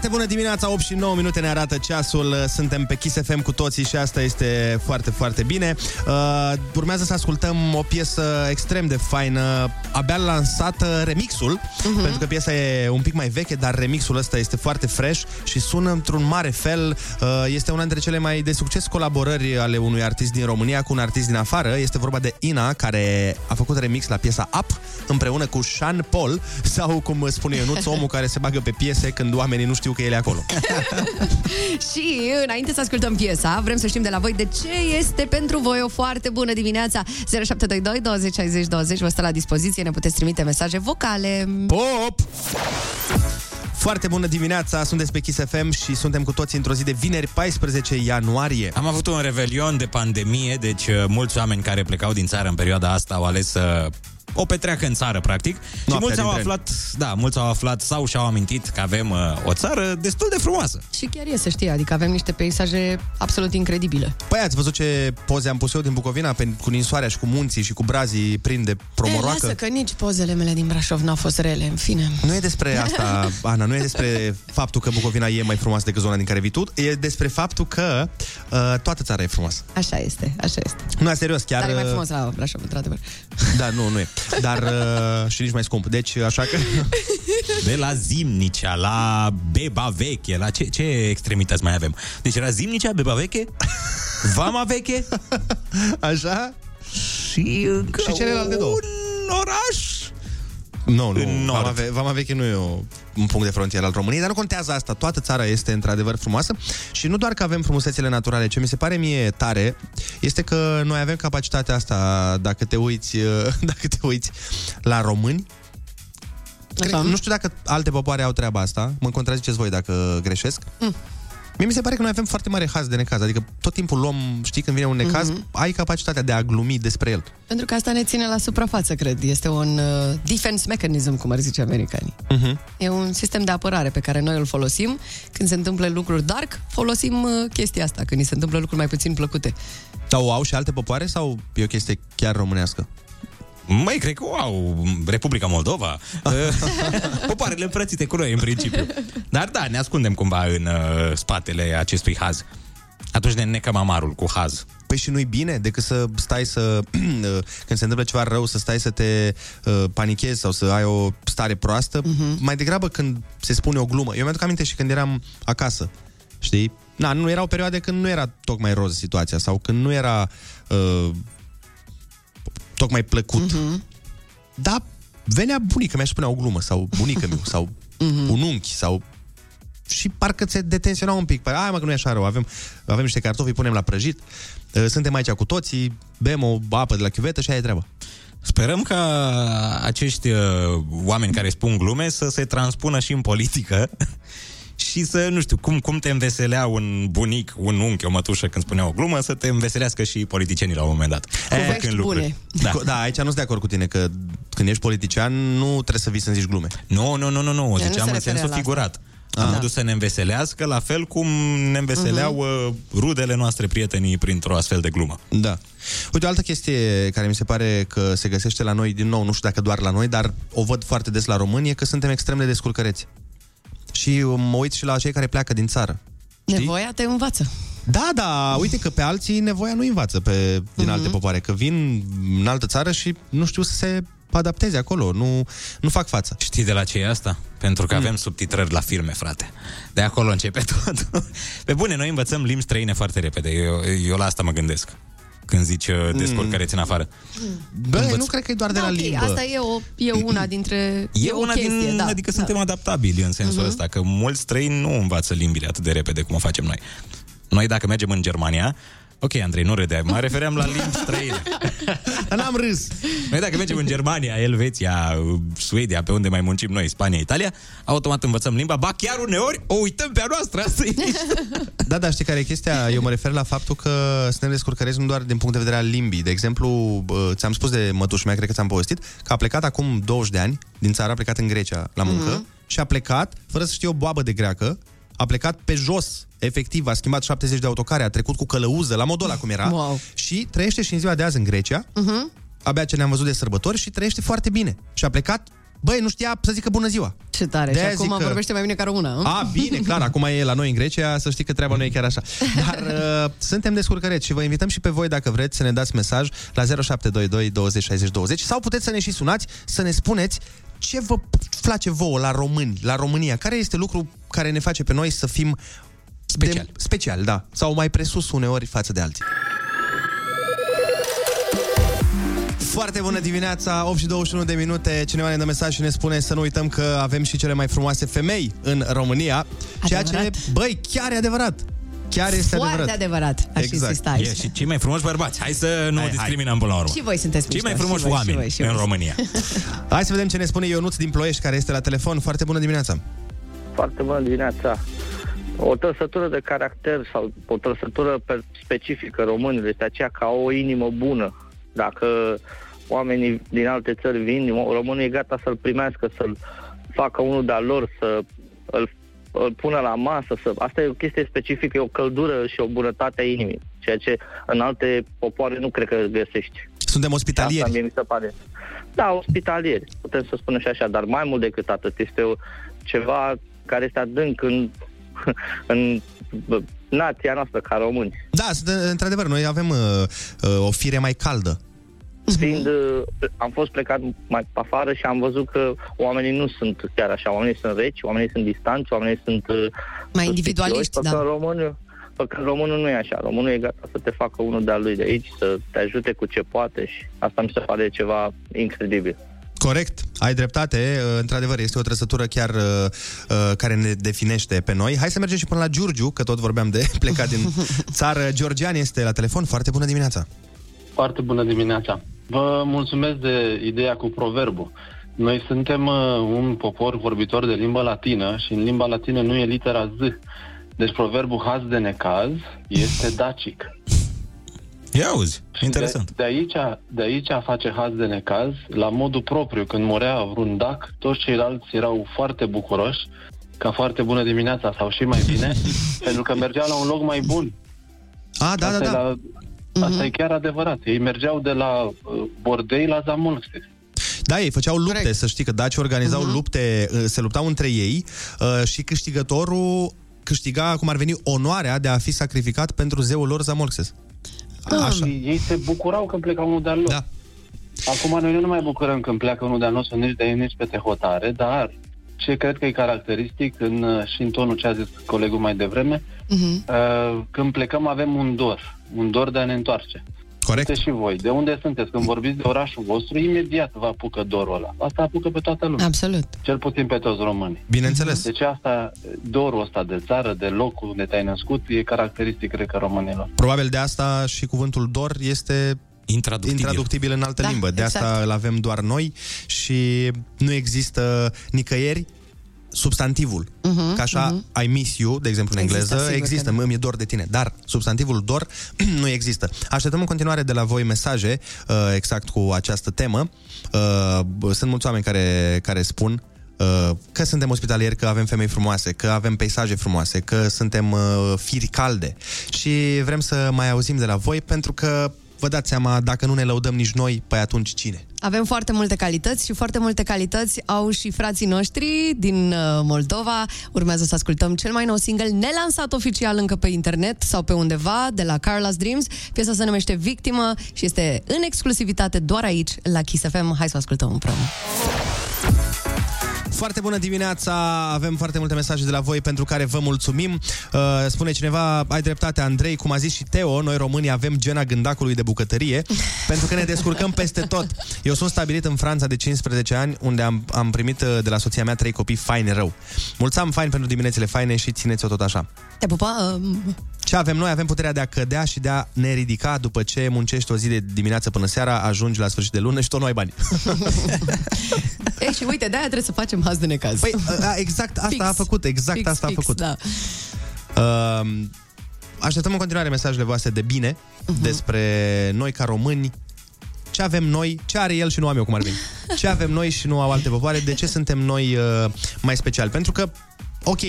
Foarte bună dimineața, 8 și 9 minute ne arată ceasul. Suntem pe Kiss FM cu toții și asta este foarte, foarte bine. Uh, urmează să ascultăm o piesă extrem de faină, abia lansată remixul, uh-huh. pentru că piesa e un pic mai veche, dar remixul ăsta este foarte fresh și sună într-un mare fel. Uh, este una dintre cele mai de succes colaborări ale unui artist din România cu un artist din afară. Este vorba de Ina, care a făcut remix la piesa Up împreună cu Sean Paul, [laughs] sau cum spune Ionuț, omul care se bagă pe piese când oamenii nu știu că el e acolo. [laughs] Și înainte să ascultăm piesa, vrem să știm de la voi de ce este pentru voi o foarte bună dimineața. 0722 20 60 20 vă stă la dispoziție, ne puteți trimite mesaje vocale. Pop! Foarte bună dimineața, sunteți pe Kiss FM și suntem cu toții într-o zi de vineri 14 ianuarie. Am avut un revelion de pandemie, deci uh, mulți oameni care plecau din țară în perioada asta au ales să o petreacă în țară, practic. și Noaptea mulți din au tren. aflat, da, mulți au aflat sau și-au amintit că avem uh, o țară destul de frumoasă. Și chiar e să știi, adică avem niște peisaje absolut incredibile. Păi ați văzut ce poze am pus eu din Bucovina pe, cu ninsoarea și cu munții și cu brazii prin de E, promoroacă? lasă că nici pozele mele din Brașov n-au fost rele, în fine. Nu e despre asta, [laughs] Ana, nu e despre faptul că Bucovina e mai frumoasă decât zona din care vii tu, e despre faptul că uh, toată țara e frumoasă. Așa este, așa este. Nu, serios, chiar... Dar e mai uh, frumos la Brașov, într-adevăr. Da, nu, nu e. Dar uh, și nici mai scump. Deci, așa că... [laughs] De la Zimnicea, la Beba Veche, la ce, ce extremități mai avem? Deci era Zimnicea, Beba Veche, Vama Veche, [laughs] așa, și încă și celelalte două. un oraș Nu, nu, În nord. Vama, Ve- Vama Veche nu e o, un punct de frontieră al României, dar nu contează asta. Toată țara este într-adevăr frumoasă și nu doar că avem frumusețele naturale. Ce mi se pare mie tare este că noi avem capacitatea asta, dacă te uiți, [laughs] dacă te uiți la români, Cred, nu știu dacă alte popoare au treaba asta, mă contraziceți voi dacă greșesc, Mm. Mie mi se pare că noi avem foarte mare haz de necaz. Adică tot timpul luăm, știi, când vine un necaz, Mhm. ai capacitatea de a glumi despre el. Pentru că asta ne ține la suprafață, cred. Este un uh, defense mechanism, cum ar zice americanii. Uh-huh. E un sistem de apărare pe care noi îl folosim. Când se întâmplă lucruri dark, folosim uh, chestia asta. Când ni se întâmplă lucruri mai puțin plăcute. Dar o au și alte popoare sau e o chestie chiar românească? Măi, cred că au Republica Moldova. [laughs] Popoarele împrățite cu noi, în principiu. Dar da, ne ascundem cumva în uh, spatele acestui haz. Atunci ne necăm amarul cu haz. Păi și nu-i bine decât să stai să, [clears throat] când se întâmplă ceva rău, să stai să te uh, panichezi sau să ai o stare proastă, uh-huh. mai degrabă când se spune o glumă. Eu mi-aduc aminte și când eram acasă, știi? Na, nu erau perioade când nu era tocmai roz situația sau când nu era uh, tocmai plăcut. Uh-huh. Da, venea bunica mea și spunea o glumă sau bunica meu sau [laughs] uh-huh. un unchi sau și parcă se detensiona un pic. Păi, hai mă că nu e așa rău, avem, avem niște cartofi, îi punem la prăjit, uh, suntem aici cu toții, bem o apă de la chiuvetă și aia e treaba. Sperăm ca acești uh, oameni care spun glume să se transpună și în politică [laughs] și să, nu știu, cum, cum te înveselea un bunic, un unchi, o mătușă când spunea o glumă, să te înveselească și politicienii la un moment dat. Făcând lucruri. Da. da, aici nu sunt de acord cu tine, că când ești politician nu trebuie să vii să zici glume. Nu, nu, nu, nu, nu. Ea nu ziceam se în referea sensul la figurat. asta. Am Ah. dus să ne înveselească, la fel cum ne înveseleau Mhm. uh, rudele noastre, prietenii, printr-o astfel de glumă. Da. Uite, o altă chestie care mi se pare că se găsește la noi, din nou, nu știu dacă doar la noi, dar o văd foarte des la români, e că suntem extrem de descurcăreți. Și mă uit și la cei care pleacă din țară. Nevoia te învață. Da, da, uite că pe alții nevoia nu învață pe, din Mhm. alte popoare, că vin în altă țară și nu știu să se adapteze acolo, nu, nu fac față. Știi de la ce e asta? Pentru că avem subtitrări la firme, frate. De acolo începe [laughs] tot. Pe bune, noi învățăm limbi străine foarte repede. Eu, eu la asta mă gândesc. Când zici uh, descurcăreți în afară. Bă, Învăț- nu cred că e doar de la ok, limbă. asta e, o, e una dintre... E o una chestie, din... da. Adică suntem adaptabili în sensul Mhm. ăsta, că mulți străini nu învață limbile atât de repede cum o facem noi. Noi dacă mergem în Germania, Ok, Andrei, nu râde. Mă refeream la limbi străine. Dar [laughs] n-am râs. Noi dacă mergem în Germania, Elveția, Suedia, pe unde mai muncim noi, Spania, Italia, automat învățăm limba, ba chiar uneori o uităm pe a noastră. Asta e. Da, dar știi care e chestia? Eu mă refer la faptul că suntem descurcăreți nu doar din punct de vedere al limbii. De exemplu, bă, ți-am spus de mătușa mea, cred că ți-am povestit, că a plecat acum 20 de ani din țară, a plecat în Grecia la muncă Mhm. și a plecat, fără să știe o boabă de greacă, a plecat pe jos, efectiv, a schimbat 70 de autocare, a trecut cu călăuză, la modul ăla cum era, Wow. și trăiește și în ziua de azi în Grecia, Mhm. abia ce ne-am văzut de sărbători și trăiește foarte bine. Și a plecat, băi, nu știa să zică bună ziua. Ce tare. De-aia și acum zic că- vorbește mai bine ca română. A, bine, clar, acum e la noi în Grecia, să știi că treaba nu e chiar așa. [laughs] Dar uh, suntem descurcăreți și vă invităm și pe voi, dacă vreți, să ne dați mesaj la 0722 20 60 20 sau puteți să ne și sunați să ne spuneți ce vă place vouă la români, la România. Care este lucru care ne face pe noi să fim special, de, special da, sau mai presus uneori față de alții. Foarte bună dimineața, 8 și 21 de minute. Cineva ne dă mesaj și ne spune să nu uităm că avem și cele mai frumoase femei în România. Ceea ce, Adevărat. băi, chiar e adevărat. Chiar este Foarte adevărat. adevărat. Aș Exact. insista aici. E, și cei mai frumoși bărbați. Hai să nu Hai, hai. discriminăm până la urmă. Și voi sunteți Cei mai mișto, frumoși și voi, oameni și voi, și în voi. România. [laughs] Hai să vedem ce ne spune Ionuț din Ploiești, care este la telefon. Foarte bună dimineața. Foarte bună dimineața. O trăsătură de caracter sau o trăsătură pe- specifică românilor este aceea ca o inimă bună. Dacă oamenii din alte țări vin, românul e gata să-l primească, să-l facă unul de-al lor, să îl, îl pună la masă. Să... Asta e o chestie specifică, e o căldură și o bunătate a inimii, ceea ce în alte popoare nu cred că găsești. Suntem ospitalieri. Asta mie mi se pare. Da, ospitalieri, putem să spunem și așa, dar mai mult decât atât. Este o, ceva care este adânc în, [laughs] în bă, nația noastră ca români. Da, sunt, într-adevăr, noi avem uh, uh, o fire mai caldă. Fiind, uh, am fost plecat mai pe afară și am văzut că oamenii nu sunt chiar așa. Oamenii sunt reci, oamenii sunt distanți, oamenii sunt... uh, Mai suspicioși, individualiști, pe da. când Românul, pe când românul nu e așa. Românul e gata să te facă unul de-al lui de aici, să te ajute cu ce poate și asta mi se pare ceva incredibil. Corect, ai dreptate. Uh, Într-adevăr, este o trăsătură chiar uh, uh, care ne definește pe noi. Hai să mergem și până la Giurgiu, că tot vorbeam de [laughs] plecat din țară. Georgian este la telefon. Foarte bună dimineața. Foarte bună dimineața. Vă mulțumesc de ideea cu proverbul. Noi suntem uh, un popor vorbitor de limba latină și în limba latină nu e litera Z. Deci proverbul haz de necaz este dacic. Ia auzi, interesant. De, de, aici, de aici face haz de necaz, la modul propriu, când murea vreun dac, toți ceilalți erau foarte bucuroși, ca foarte bună dimineața sau și mai bine, [laughs] pentru că mergeau la un loc mai bun. A, da, Asta da, e da. La, asta e chiar adevărat. Ei mergeau de la uh, Bordei la Zamolxe. Da, ei făceau lupte, Correct. să știi că dacii organizau uh-huh. lupte, uh, se luptau între ei uh, și câștigătorul câștiga, cum ar veni, onoarea de a fi sacrificat pentru zeul lor Zamolxes. Așa. Ei se bucurau când pleca unul de-al lor. Da. Acum noi nu ne mai bucurăm când pleacă unul de-al nostru nici de ei, nici pe tehotare, dar ce cred că e caracteristic în, uh, și în tonul ce a zis colegul mai devreme, Mhm. uh, când plecăm avem un dor, un dor de a ne întoarce. Corect. Sunteți și voi. De unde sunteți? Când vorbiți de orașul vostru, imediat vă apucă dorul ăla. Asta apucă pe toată lumea. Absolut. Cel puțin pe toți românii. Bineînțeles. Deci asta, dorul ăsta de țară, de locul unde te-ai născut, e caracteristic, cred că, românilor. Probabil de asta și cuvântul dor este intraductibil, intraductibil în altă Da, limbă. De asta exact. îl avem doar noi și nu există nicăieri substantivul. Mhm, Ca așa, mhm. I miss you, de exemplu, în Există, engleză, sigur că există, da. mă, mi-e dor de tine. Dar substantivul dor [clears throat] nu există. Așteptăm în continuare de la voi mesaje uh, exact cu această temă. Uh, b- sunt mulți oameni care, care spun uh, că suntem ospitalieri, că avem femei frumoase, că avem peisaje frumoase, că suntem uh, firi calde. Și vrem să mai auzim de la voi pentru că vă dați seama, dacă nu ne lăudăm nici noi, păi atunci cine? Avem foarte multe calități și foarte multe calități au și frații noștri din uh, Moldova. Urmează să ascultăm cel mai nou single nelansat oficial încă pe internet sau pe undeva de la Carla's Dreams. Piesa se numește Victimă și este în exclusivitate doar aici la Kiss FM. Hai să o ascultăm împreună. Foarte bună dimineața, avem foarte multe mesaje de la voi pentru care vă mulțumim. Uh, spune cineva, ai dreptate Andrei, cum a zis și Teo, noi românii avem gena gândacului de bucătărie [laughs] pentru că ne descurcăm peste tot. Eu sunt stabilit în Franța de 15 ani unde am, am primit uh, de la soția mea trei copii faine rău. Mulți am fain pentru diminețile faine și țineți-o tot așa. Te pupa? Uh, Ce avem noi? Avem puterea de a cădea și de a ne ridica după ce muncești o zi de dimineață până seara, ajungi la sfârșit de lună și tot nu ai bani. [laughs] Ei, și uite, de-aia trebuie să facem haz de necaz. Păi, a, exact asta Fix. a făcut, exact Fix, asta a fix, făcut. Da. Uh, așteptăm în continuare mesajele voastre de bine uh-huh. despre noi ca români, ce avem noi, ce are el și nu am eu, cum ar veni. Ce avem noi și nu au alte popoare, de ce suntem noi uh, mai speciali. Pentru că Ok,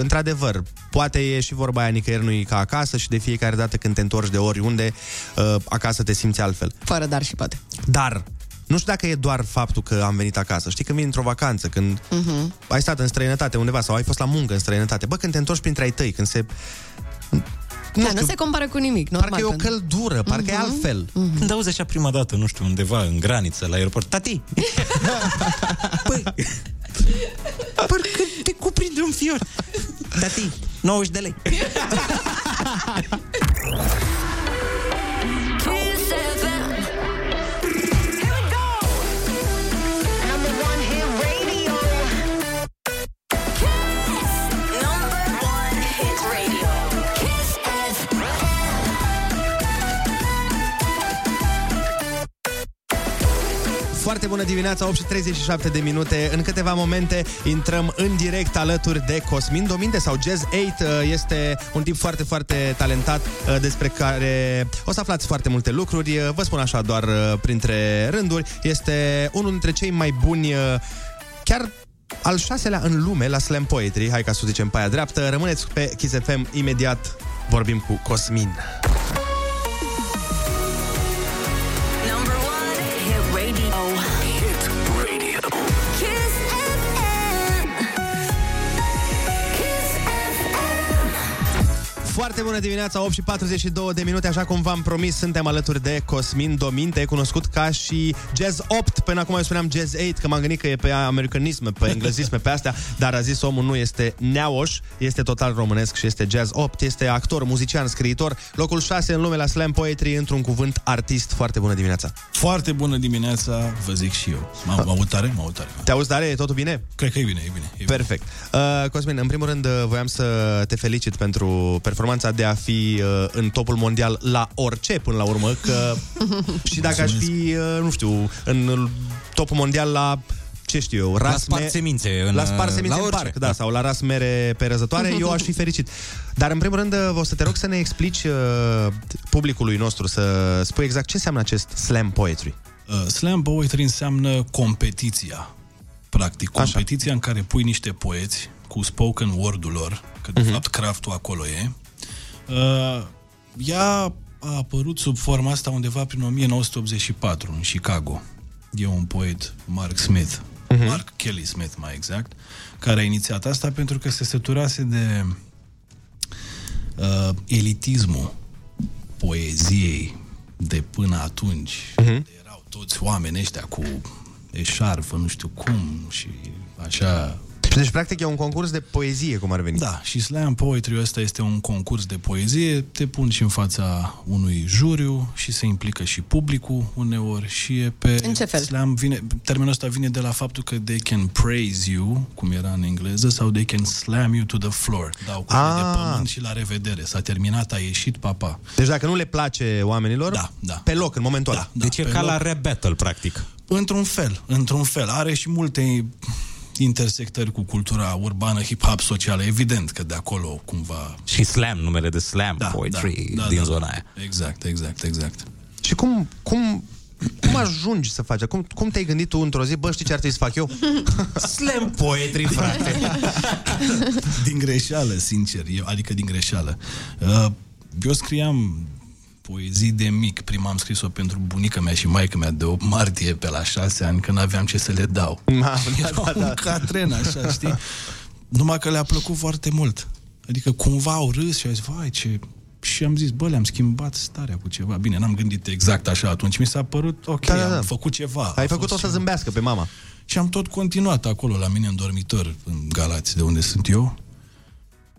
într-adevăr, poate e și vorba aia nicăieri nu ca acasă și de fiecare dată când te întorci de oriunde, uh, acasă te simți altfel. Fără dar și poate. Dar, nu știu dacă e doar faptul că am venit acasă. Știi, când vii într-o vacanță, când Uh-huh. ai stat în străinătate undeva sau ai fost la muncă în străinătate, bă, când te întorci printre ai tăi, când se... Nu, da, nu se compară cu nimic, normal. Parcă e o pentru- căldură, parcă e Mhm. altfel. Când auzi așa prima dată, nu știu, undeva în graniță, la aeroport, tati! [laughs] Păi, parcă te cuprinde un fior. Tati, 90 de lei. Number Foarte bună dimineața, 8 și 37 de minute. În câteva momente intrăm în direct alături de Cosmin Dominte sau Jazz 8. uh, Este un tip foarte, foarte talentat uh, despre care o să aflați foarte multe lucruri. Uh, Vă spun așa doar uh, printre rânduri. Este unul dintre cei mai buni, uh, chiar al șaselea în lume la slam poetry. Hai ca să o zicem pe aia dreaptă. Rămâneți pe Kiss FM imediat. Vorbim cu Cosmin. Foarte bună dimineața, 8 și 42 de minute, așa cum v-am promis, suntem alături de Cosmin Dominte, cunoscut ca și Jazz 8, până acum eu spuneam Jazz 8, că m-am gândit că e pe americanisme, pe englezisme, pe astea, dar a zis omul nu este neaoș, este total românesc și este Jazz 8, este actor, muzician, scriitor, locul 6 în lume la slam poetry, într-un cuvânt artist. Foarte bună dimineața! Foarte bună dimineața, vă zic și eu. Mă mă aud tare? Mă aud tare. Te auzi tare? E totul bine? Cred că e bine, e bine. E Perfect. Uh, Cosmin, în primul rând uh, voiam să te felicit pentru performanța de a fi uh, în topul mondial la orice până la urmă, că [laughs] și dacă aș fi, uh, nu știu, în topul mondial la ce știu eu, La ras spart semințe în, la spart semințe la în orice, parc, da, da. sau la ras mere pe răzătoare, eu aș fi [laughs] fericit. Dar în primul rând o să te rog să ne explici uh, publicului nostru să spui exact ce înseamnă acest slam poetry. Uh, slam poetry înseamnă competiția. Practic, competiția Așa. în care pui niște poeți cu spoken word-ul lor, că de uh-huh. fapt craftul acolo e. Uh, ea a apărut sub forma asta undeva prin 1984 în Chicago. E un poet, Mark Smith, uh-huh. Mark Kelly Smith mai exact, care a inițiat asta pentru că se săturase de uh, elitismul poeziei de până atunci. Uh-huh. Erau toți oamenii ăștia cu eșarfă, nu știu cum, și așa... Deci, practic, e un concurs de poezie, cum ar veni. Da, și slam poetry ăsta este un concurs de poezie, te pun și în fața unui juriu și se implică și publicul uneori și e pe... În ce fel? Slam vine, termenul ăsta vine de la faptul că they can praise you, cum era în engleză, sau they can slam you to the floor. Dau cu Ah. de pământ și la revedere. S-a terminat, a ieșit, papa. Deci dacă nu le place oamenilor, da, da. pe loc, în momentul ăla. Da, Deci e pe ca loc. la rap battle, practic. Într-un fel, într-un fel. Are și multe intersectări cu cultura urbană, hip-hop socială. Evident că de acolo cumva... Și slam, numele de slam poetry din zona aia. Exact, exact, exact. Și cum, cum, cum ajungi să faci? Cum, cum te-ai gândit tu într-o zi, bă, știi ce ar trebui să fac eu? [laughs] Slam poetry, frate. din greșeală, sincer. Eu, adică din greșeală. Uh, Eu scriam poezii de mic. Prima am scris-o pentru bunica mea și maica mea de 8 martie pe la 6 ani, când aveam ce să le dau. [laughs] Ma, Era un catren, așa, știi? Numai că le-a plăcut foarte mult. Adică cumva au râs și au zis, vai, ce... Și am zis, bă, le-am schimbat starea cu ceva. Bine, n-am gândit exact așa atunci. Mi s-a părut, ok, Da, da, da. am făcut ceva. Ai A făcut-o fost să ceva. zâmbească pe mama. Și am tot continuat acolo la mine în dormitor, în Galați, de unde sunt eu.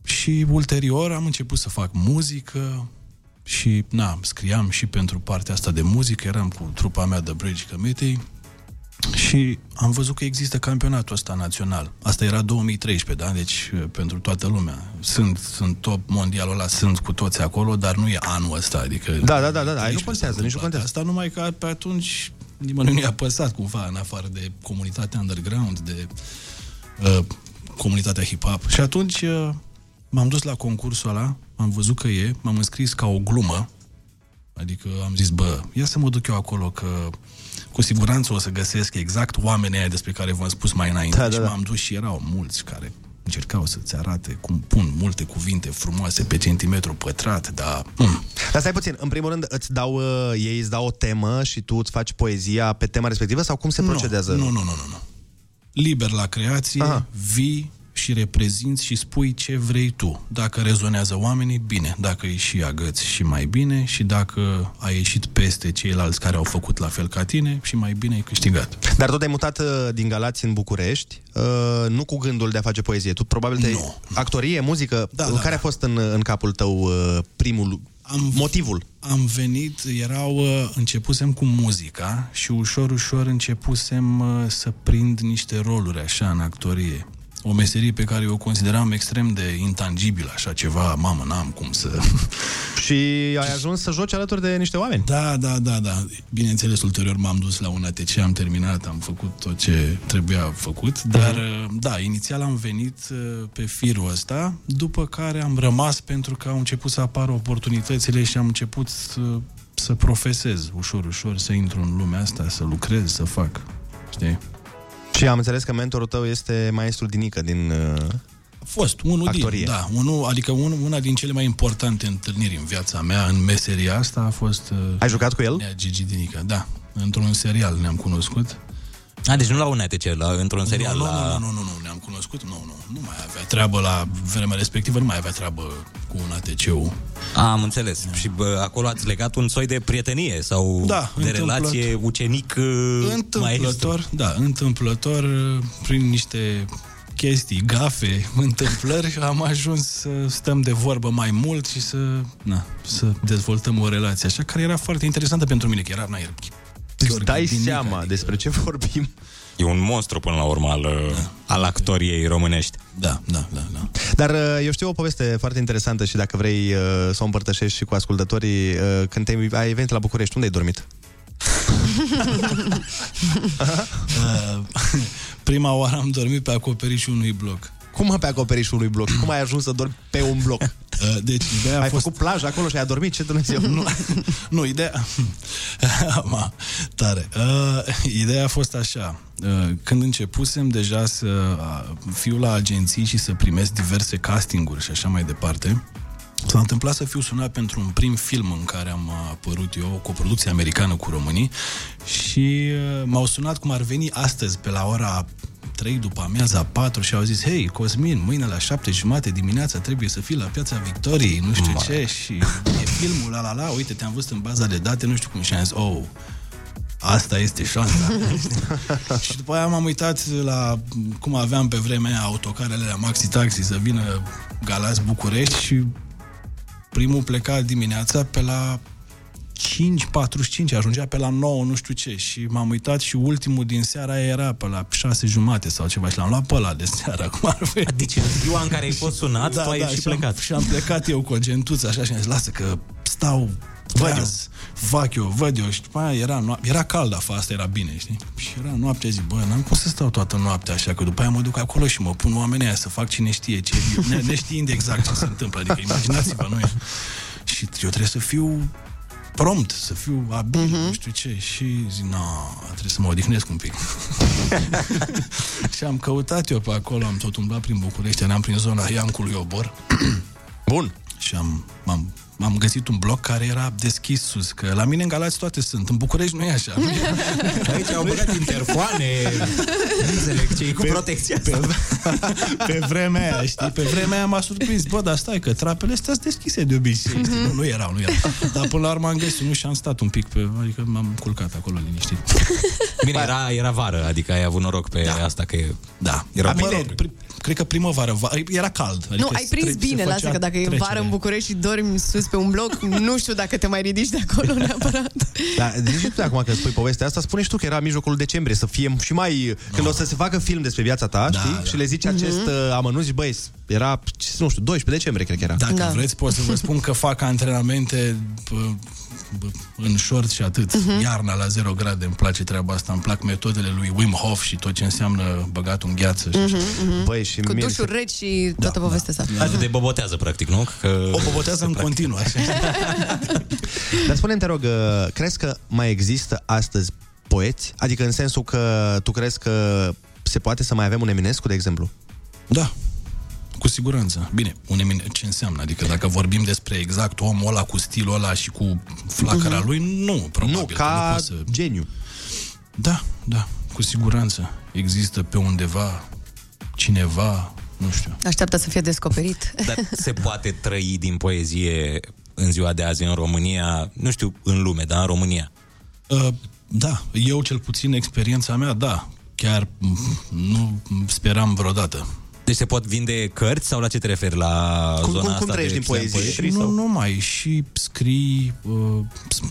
Și ulterior am început să fac muzică și, na, scriam și pentru partea asta de muzică, eram cu trupa mea de Bridge Committee și am văzut că există campionatul ăsta național. Asta era 2013, da? Deci uh, pentru toată lumea. Sunt, sunt top mondialul ăla, sunt cu toți acolo, dar nu e anul ăsta, adică... Da, da, da, da, da, ai, nu 13 contează, nici nu contează. Asta numai că pe atunci nimănui nu i-a păsat cumva, în afară de comunitatea underground, de uh, comunitatea hip-hop. Și atunci uh, m-am dus la concursul ăla, am văzut că e, m-am înscris ca o glumă, adică am zis, bă, ia să mă duc eu acolo, că cu siguranță o să găsesc exact oamenii aia despre care v-am spus mai înainte. Da, da, și da. m-am dus și erau mulți care încercau să-ți arate cum pun multe cuvinte frumoase pe centimetru pătrat, dar... Mm, Dar stai puțin, în primul rând îți dau, uh, ei îți dau o temă și tu îți faci poezia pe tema respectivă sau cum se Nu, procedează? Nu, nu, nu, nu, nu. Liber la creație, Aha. vii și reprezinți și spui ce vrei tu. Dacă rezonează oamenii, bine. Dacă îi și agăți și mai bine și dacă ai ieșit peste ceilalți care au făcut la fel ca tine și mai bine ai câștigat. Dar tu te-ai mutat uh, din Galați în București, uh, nu cu gândul de a face poezie. Tu probabil te actorie, muzică, da, care a fost în, în capul tău uh, primul am, motivul? Am venit, erau, uh, începusem cu muzica și ușor, ușor începusem uh, să prind niște roluri așa în actorie. O meserie pe care o consideram extrem de intangibilă, așa ceva, mamă, n-am cum să... [laughs] Și ai ajuns să joci alături de niște oameni? Da, da, da, da. Bineînțeles, ulterior m-am dus la un ATC, am terminat, am făcut tot ce trebuia făcut, dar, uh, da, inițial am venit uh, pe firul ăsta, după care am rămas pentru că au început să apară oportunitățile și am început să, să profesez ușor, ușor, să intru în lumea asta, să lucrez, să fac, știi? Și am înțeles că mentorul tău este maestrul Dinică din... Uh, A fost unul Actorie. din, da, unul, adică un, una din cele mai importante întâlniri în viața mea, în meseria asta, a fost... Uh, Ai jucat cu el? Nea Gigi Dinica, da. Într-un serial ne-am cunoscut. A, deci nu la un ATC, la, într-un serial. Nu, la... nu, nu, nu, nu, nu, ne-am cunoscut, nu, nu, nu mai avea treabă la vremea respectivă, nu mai avea treabă cu un ATC-ul. A, am înțeles. Și bă, acolo ați legat un soi de prietenie sau Da, de întâmplat. relație ucenic uh, maestru. Întâmplător, da, întâmplător, prin niște chestii, gafe, [laughs] întâmplări, am ajuns să stăm de vorbă mai mult și să, na, să dezvoltăm o relație așa, care era foarte interesantă pentru mine, că era, na, era Îți dai seama despre ce vorbim. E un monstru până la urmă al, da. al actoriei românești. Da, da, da, da. Dar uh, eu știu o poveste foarte interesantă și dacă vrei uh, să o împărtășești și cu ascultătorii, uh, când te-ai, ai venit la București, unde ai dormit? [laughs] [laughs] Uh, [laughs] Prima oară am dormit pe acoperișul unui bloc. Cum mă pe acoperișul unui bloc? Cum ai ajuns să dormi pe un bloc? [laughs] Uh, Deci, ideea a ai fost... făcut plajă acolo și ai adormit? Ce Dumnezeu? Nu, [laughs] nu ideea... [laughs] Ma, tare. Uh, ideea a fost așa. Uh, când începusem deja să uh, fiu la agenții și să primesc diverse castinguri și așa mai departe, S-a întâmplat să fiu sunat pentru un prim film în care am apărut eu, cu o producție americană cu românii și uh, m-au sunat cum ar veni astăzi pe la ora 3 după amiaza 4 și au zis Hei, Cosmin, mâine la 7 jumate dimineața trebuie să fii la Piața Victoriei, nu știu ce și e filmul, la la la, uite, te-am văzut în baza de date, nu știu cum și am zis, oh, asta este șansa. [laughs] și după aia m-am uitat la cum aveam pe vremea aia autocarele la Maxi Taxi să vină Galați București și primul pleca dimineața pe la 5.45, ajungea pe la 9, nu știu ce, și m-am uitat și ultimul din seara aia era pe la 6 jumate sau ceva și l-am luat pe ăla de seara, cum ar fi. Deci în ziua în care ai fost sunat, tu ai și și am- plecat. Și am plecat eu cu o gentuță așa și am zis, lasă că stau Văd eu. treaz, fac eu, văd eu și după aia era, noapte, era cald afară, asta era bine, știi? Și era noaptea, zic, bă, n-am cum să stau toată noaptea așa, că după aia mă duc acolo și mă pun oamenii aia să fac cine știe ce, ne, neștiind exact ce se întâmplă, adică imaginați-vă, nu e? Și eu trebuie să fiu prompt, să fiu abil, Mhm. uh-huh. nu știu ce. Și zic, no, trebuie să mă odihnesc un pic. [laughs] și am căutat eu pe acolo, am tot umblat prin București, eram prin zona Iancului Obor. Bun. Și am, am, am găsit un bloc care era deschis sus, că la mine în Galați toate sunt, în București nu e așa. [laughs] Aici au băgat interfoane, nu înțeleg ce e cu Pe- protecția pe, asta. pe vremea aia, știi? Pe vremea aia m-a surprins. Bă, dar stai că trapele astea sunt deschise de obicei. Mhm. știi? Nu, nu erau, nu erau. Dar până la urmă am găsit unul și am stat un pic pe... Adică m-am culcat acolo liniștit. Bine, era, era vară, adică ai avut noroc pe da. asta că e... Da. Era Mă bine. rog, pri- cred că primăvară, va- era cald. Adică nu, ai prins tre- se bine, făcea lasă că dacă e trecere. vară în București și dormi sus pe un bloc, [laughs] nu știu dacă te mai ridici de acolo [laughs] neapărat. Da, zici și tu acum că spui povestea asta, spune și tu că era mijlocul decembrie, să fie și mai... Când o să se facă film despre viața ta, da, știi? Da. Și le zici acest Mhm. uh, amănunt, zici, băi, era, ce- nu știu, 12 decembrie, cred că era. Dacă da. vreți, pot să vă spun că fac antrenamente p- p- în short și atât. Mhm. Uh-huh. Iarna la 0 grade, îmi place treaba asta. Îmi plac metodele lui Wim Hof și tot ce înseamnă băgatul în gheață. Și Mhm, mhm. Băi, și Cu mie- dușuri reci și toată povestea asta. Asta te bobotează, practic, nu? Că O bobotează în continuu, așa. [laughs] Dar spune-mi, te rog, uh, crezi că mai există astăzi poeți? Adică în sensul că tu crezi că se poate să mai avem un Eminescu, de exemplu? Da, cu siguranță. Bine, un emine, ce înseamnă? Adică dacă vorbim despre exact omul ăla cu stilul ăla și cu flacăra Mhm. lui, nu, probabil. Nu, că ca nu poți să... geniu. Da, da, cu siguranță. Există pe undeva cineva, nu știu. Așteaptă să fie descoperit. Dar se poate trăi din poezie în ziua de azi în România, nu știu în lume, dar în România. Uh, da, eu cel puțin experiența mea, da. Chiar m, nu speram vreododată. Deci se pot vinde cărți sau la ce te referi? La Cum- zona cum- cum asta trăiești de din slam poezie? poetry Nu, sau? nu mai. Și scrii... Uh,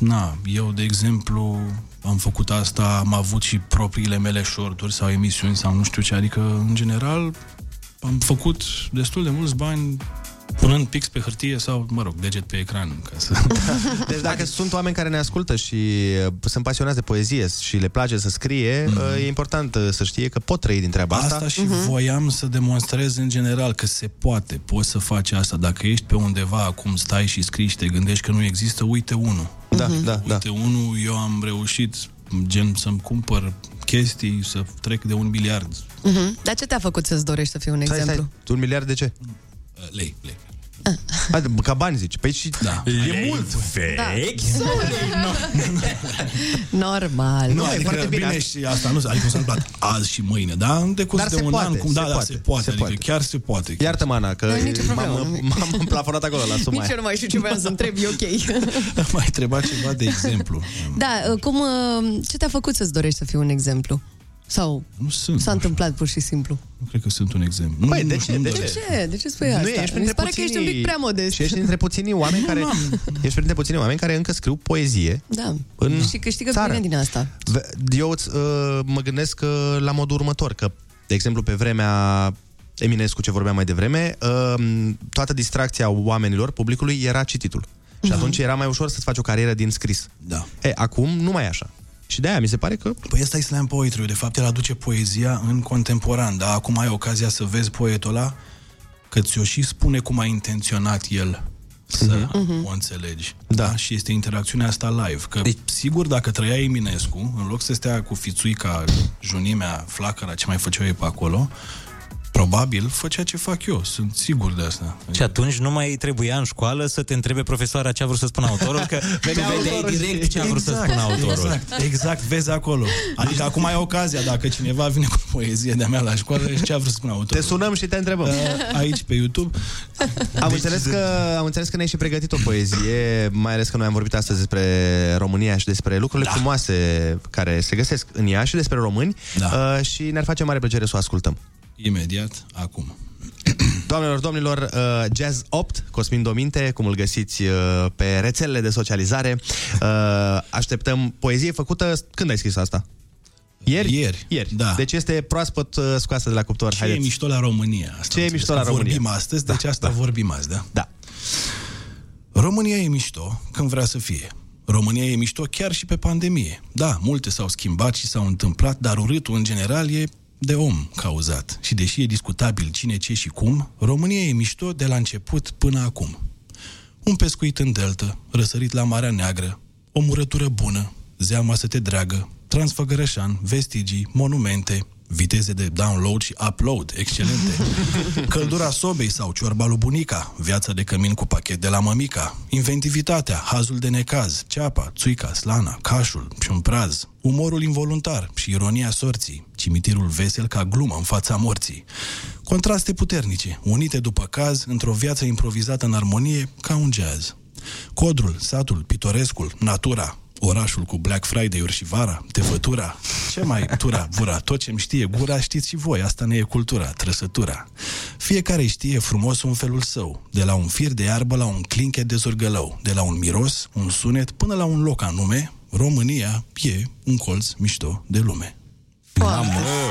na, eu, de exemplu, am făcut asta, am avut și propriile mele shorturi sau emisiuni sau nu știu ce. Adică, în general, am făcut destul de mulți bani punând pix pe hârtie sau, mă rog, deget pe ecran. Ca să... [laughs] Deci dacă sunt oameni care ne ascultă și uh, sunt pasionați de poezie și le place să scrie, Mhm. mm-hmm. e important uh, să știe că pot trăi din treaba asta. Asta și voiam să demonstrez în general că se poate, poți să faci asta. Dacă ești pe undeva, acum stai și scrii și te gândești că nu există, uite unul. Da, da, da. Uite unul, eu am reușit gen să-mi cumpăr chestii, să trec de un miliard. Mhm. Dar ce te-a făcut să-ți dorești să fii un Stai, exemplu? stai, un miliard de ce? Lei, lei. [laughs] Adică, ca bani zici. Păi și da. e mult. Vechi? [laughs] Normal. Nu, adică foarte bine. bine și asta nu adică nu s-a întâmplat azi și mâine, da? În decurs Dar de se un poate, an, cum se da, da, poate, se poate, se adică poate. chiar se poate. Iartă-mă, Ana, că Nu, nicio problemă, m-am, nimic. [laughs] m-am plafonat acolo la suma Nici eu aia. nu mai știu ce vreau să întreb, e ok. Mai treba ceva de exemplu. da, cum, uh, ce te-a făcut să-ți dorești să fii un exemplu? Sau nu sunt, s-a întâmplat pur și simplu? Nu cred că sunt un exemplu. Păi, nu, de nu ce? știu, nu De doresc. Ce? De ce spui asta? Nu, ești Mi printre se pare că ești un pic prea modest. Și ești printre puținii oameni care... Ești printre puținii oameni care încă scriu poezie. Da. În și câștigă țară. bine din asta. Ve- Eu îți, uh, mă gândesc uh, la modul următor, că, de exemplu, pe vremea Eminescu, ce vorbeam mai devreme, uh, toată distracția oamenilor, publicului, era cititul. Și Mhm. atunci era mai ușor să-ți faci o carieră din scris. Da. E, acum nu mai e așa. Și de aia mi se pare că... Păi ăsta e slam poetry de fapt el aduce poezia în contemporan, dar acum ai ocazia să vezi poetul ăla că ți-o și spune cum a intenționat el să Mhm. o înțelegi. Da. Și este interacțiunea asta live. Că, deci, sigur, dacă trăia Eminescu, în loc să stea cu fițuica, junimea, flacăra, ce mai făceau ei pe acolo, probabil făcea ce fac eu. Sunt sigur de asta. Și atunci nu mai trebuia în școală să te întrebe profesoara ce a vrut să spună autorul, că [laughs] tu vedeai direct ce a vrut să spună autorul. Exact, exact, vezi acolo. Adică acum ai ocazia, dacă cineva vine cu poezie de-a mea la școală, ce a vrut să spună autorul. Te sunăm și te întrebăm. Uh, Aici, pe YouTube. Am, înțeles că, am înțeles că ne-ai și pregătit o poezie, mai ales că noi am vorbit astăzi despre România și despre lucrurile da. frumoase care se găsesc în ea și despre români da. uh, și ne-ar face mare plăcere să o ascultăm. Imediat, acum. Doamnelor, domnilor, uh, Jazz 8, Cosmin Dominte, cum îl găsiți uh, pe rețelele de socializare. Uh, așteptăm poezie făcută... Când ai scris asta? Ieri? Ieri. Ieri. Da. Deci este proaspăt uh, scoasă de la cuptor. Ce e mișto la România? Asta Ce e înțeles, mișto la că România? Vorbim astăzi, deci asta vorbim azi, da? Da. România e mișto când vrea să fie. România e mișto chiar și pe pandemie. Da, multe s-au schimbat și s-au întâmplat, dar urâtul în general e de om cauzat. Și deși e discutabil cine, ce și cum, România e mișto de la început până acum. Un pescuit în delta, răsărit la Marea Neagră, o murătură bună, zeama să te dragă, transfăgărășan, vestigii, monumente, viteze de download și upload excelente, [laughs] căldura sobei sau ciorba lui bunica, viața de cămin cu pachet de la mămica, inventivitatea, hazul de necaz, ceapa, țuica, slana, cașul și un praz, umorul involuntar și ironia sorții, cimitirul vesel ca glumă în fața morții. Contraste puternice, unite după caz, într-o viață improvizată în armonie ca un jazz. Codrul, satul, pitorescul, natura, orașul cu Black Friday-uri și vara, tefătura, ce mai tura, bura, tot ce-mi știe gura, știți și voi, asta ne e cultura, trăsătura. Fiecare știe frumos un felul său, de la un fir de iarbă la un clinchet de zurgălău, de la un miros, un sunet, până la un loc anume, România e un colț mișto de lume. Foarte wow!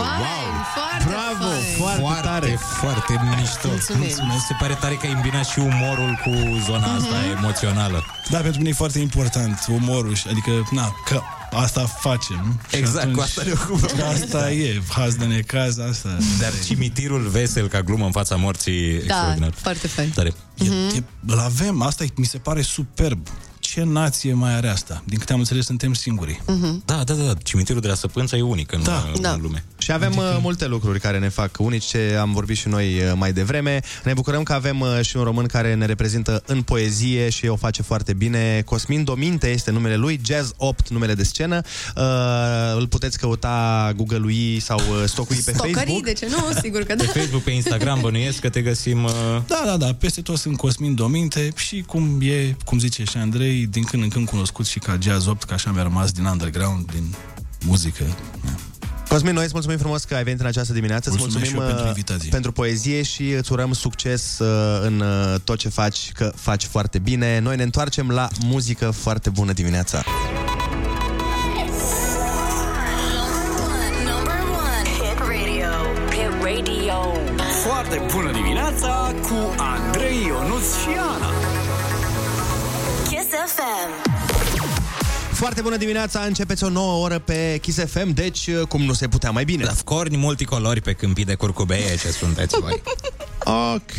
Foarte Bravo, fain. foarte, Foarte, tare. foarte mișto. Mulțumim. Mi se pare tare că ai îmbinat și umorul cu zona asta Mhm. emoțională. Da, pentru mine e foarte important umorul, și- adică, na, că asta facem. Și Exact, cu asta ne ocupăm. Asta e, haz de necaz, asta. Dar cimitirul vesel ca glumă în fața morții Da, extraordinar. foarte fain. Tare. E, e, îl avem, asta e, mi se pare superb. Ce nație mai are asta? Din câte am înțeles, suntem singurii. Da, da, da, cimitirul de la Săpânța e unic în, Da. în Da. lume. Și avem adică... multe lucruri care ne fac unice, am vorbit și noi uh, mai devreme. Ne bucurăm că avem uh, și un român care ne reprezintă în poezie și o face foarte bine. Cosmin Dominte este numele lui, Jazz 8 numele de scenă. Uh, îl puteți căuta, google-ui sau uh, stocui pe Stocării, Facebook. de ce nu? [laughs] Sigur că da. Pe Facebook, pe Instagram bănuiesc că te găsim... Uh... Da, da, da, peste tot sunt Cosmin Dominte și cum e, cum zice și Andrei, din când în când cunoscut și ca Jazz 8, că așa mi-a rămas din underground, din muzică. Da. Cosmin, noi îți mulțumim frumos că ai venit în această dimineață. Îți Mulțumesc mulțumim și eu uh, pentru invitație. pentru poezie și îți urăm succes uh, în uh, tot ce faci, că faci foarte bine. Noi ne întoarcem la muzică foarte bună dimineața. Number one. Hit radio. Hit radio. Foarte bună dimineața cu Andrei Ionuț și Ana. Kiss FM. Foarte bună dimineața, începeți o nouă oră pe Kiss FM, deci uh, cum nu se putea mai bine. La corni multicolori pe câmpii de curcubeie ce sunteți voi. [laughs] Ok,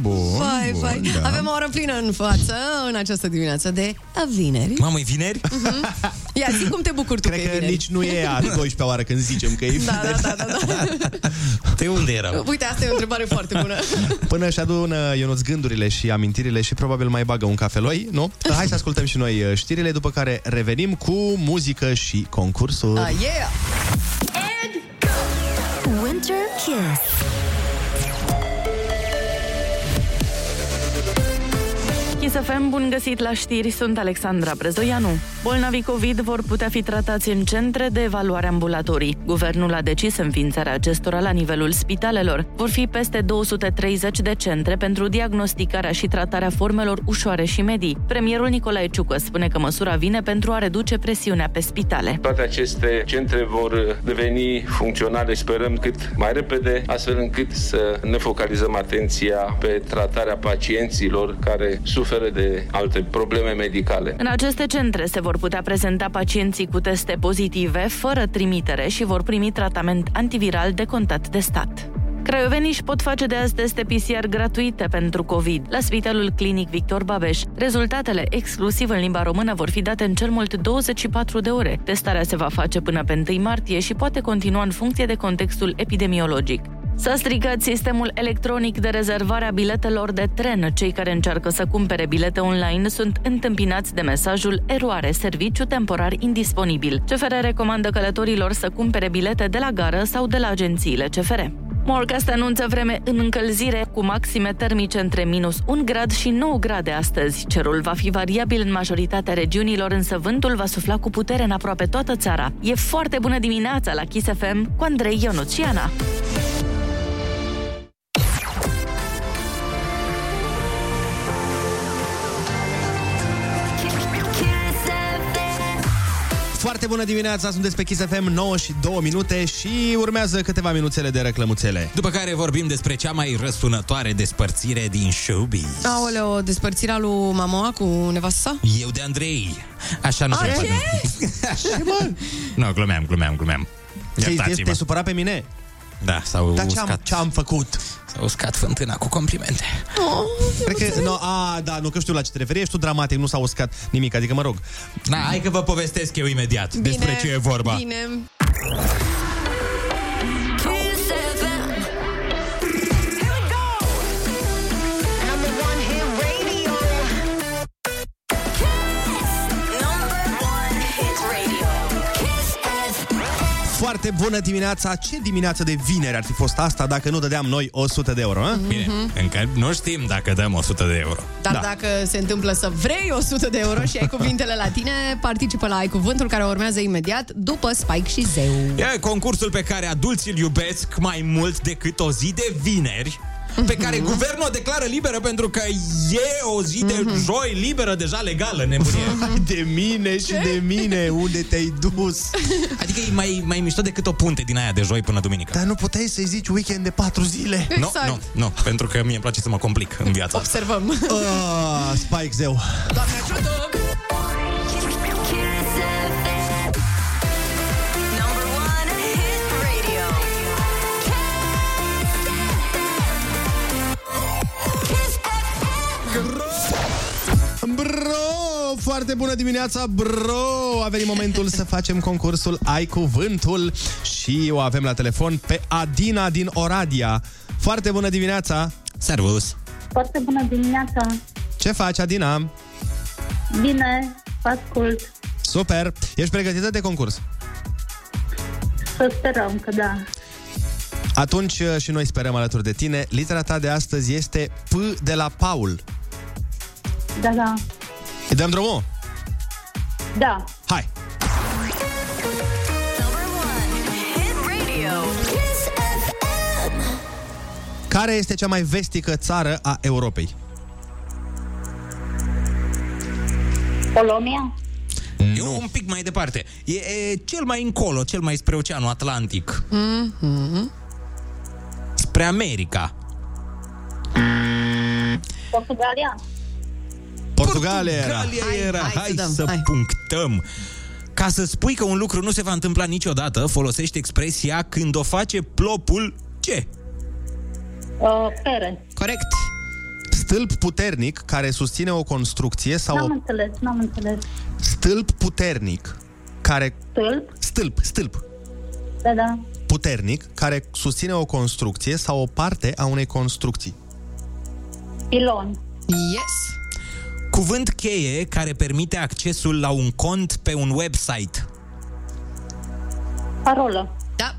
bun. Fai, bun, fai. da. Avem o oră plină în față în această dimineață de vineri. Mamă, e vineri? Ia, zi cum te bucuri tu Cred că e că vineri. nici nu e a 12 oară când zicem că e Da, da, da, da, da. De unde erau? Uite, asta e o întrebare foarte bună. Până își adună Ionuț gândurile și amintirile și probabil mai bagă un cafeloi, nu? Hai să ascultăm și noi uh, știrile, după care revenim cu muzică și concursuri. Ah, yeah! Winter Kiss. Kiss FM, bun găsit la știri, sunt Alexandra Brezoianu. Bolnavii COVID vor putea fi tratați în centre de evaluare ambulatorii. Guvernul a decis înființarea acestora la nivelul spitalelor. Vor fi peste 230 de centre pentru diagnosticarea și tratarea formelor ușoare și medii. Premierul Nicolae Ciucă spune că măsura vine pentru a reduce presiunea pe spitale. Toate aceste centre vor deveni funcționale, sperăm, cât mai repede, astfel încât să ne focalizăm atenția pe tratarea pacienților care suferă suferă de alte probleme medicale. În aceste centre se vor putea prezenta pacienții cu teste pozitive, fără trimitere și vor primi tratament antiviral de contact de stat. Craiovenii își pot face de azi teste PCR gratuite pentru COVID la Spitalul Clinic Victor Babeș. Rezultatele, exclusiv în limba română, vor fi date în cel mult 24 de ore. Testarea se va face până pe 1 martie și poate continua în funcție de contextul epidemiologic. S-a stricat sistemul electronic de rezervare a biletelor de tren. Cei care încearcă să cumpere bilete online sunt întâmpinați de mesajul eroare, serviciu temporar indisponibil. CFR recomandă călătorilor să cumpere bilete de la gară sau de la agențiile CFR. Morcast anunță vreme în încălzire cu maxime termice între minus 1 grad și 9 grade astăzi. Cerul va fi variabil în majoritatea regiunilor, însă vântul va sufla cu putere în aproape toată țara. E foarte bună dimineața la Kiss FM cu Andrei Ionuțiana. Bună dimineața, sunteți pe Kiss FM 9 și 2 minute și urmează câteva minuțele de reclămuțele. După care vorbim despre cea mai răsunătoare despărțire din showbiz. Aoleo, despărțirea lui Mamoa cu nevasta sa? Eu de Andrei. Așa nu A, se ce? poate. [laughs] Nu, glumeam, glumeam, glumeam. Te-ai Iertați-mă. te-ai supărat pe mine? Da, s-au Dar ce-am, uscat. ce-am făcut? S-a uscat fântâna cu complimente. Oh, Cred că, no, a, da, nu că știu la ce te referi, ești tu dramatic, nu s-a uscat nimic, adică mă rog. Da, hai că vă povestesc eu imediat Bine, despre ce e vorba. Bine. Foarte bună dimineața! Ce dimineață de vineri ar fi fost asta dacă nu dădeam noi 100 de euro, a? Bine, încă nu știm dacă dăm 100 de euro. Dar da. dacă se întâmplă să vrei 100 de euro și ai cuvintele la tine, participă la Ai Cuvântul care urmează imediat după Spike și Zeu. E concursul pe care adulții îl iubesc mai mult decât o zi de vineri pe care guvernul o declară liberă pentru că e o zi de joi liberă deja legală, nebunie. [laughs] Hai de mine și de mine, unde te-ai dus? Adică e mai, mai mișto decât o punte din aia de joi până duminică. Dar nu puteai să-i zici weekend de 4 zile? Nu, Exact. nu, nu, pentru că mie îmi place să mă complic în viața asta. Observăm. Ah, Spike zeu. Doamne ajută! Bro, foarte bună dimineața, bro! A venit momentul să facem concursul Ai Cuvântul și o avem la telefon pe Adina din Oradea. Foarte bună dimineața! Servus! Foarte bună dimineața! Ce faci, Adina? Bine, vă ascult. Super! Ești pregătită de concurs? Să sperăm că da. Atunci uh, și noi sperăm alături de tine. Litera ta de astăzi este P de la Paul. Da, da. Îi dăm drumul? Da. Hai! Number one hit radio. Kiss FM. Care este cea mai vestică țară a Europei? Polonia? E un pic mai departe. E, e cel mai încolo, cel mai spre Oceanul Atlantic. Mm-hmm. Spre America. Portugalia? Portugalia era. Portugalia Hai, era. hai să Hai, dăm, să hai. punctăm. Ca să spui că un lucru nu se va întâmpla niciodată, folosești expresia când o face plopul ce? Uh, pere. Corect. Stâlp puternic care susține o construcție sau N-am o... înțeles, n-am înțeles. Stâlp puternic care... Stâlp? Stâlp, stâlp Da, da. puternic care susține o construcție sau o parte a unei construcții. Pilon. Yes. Cuvânt cheie care permite accesul la un cont pe un website. Parolă. Da.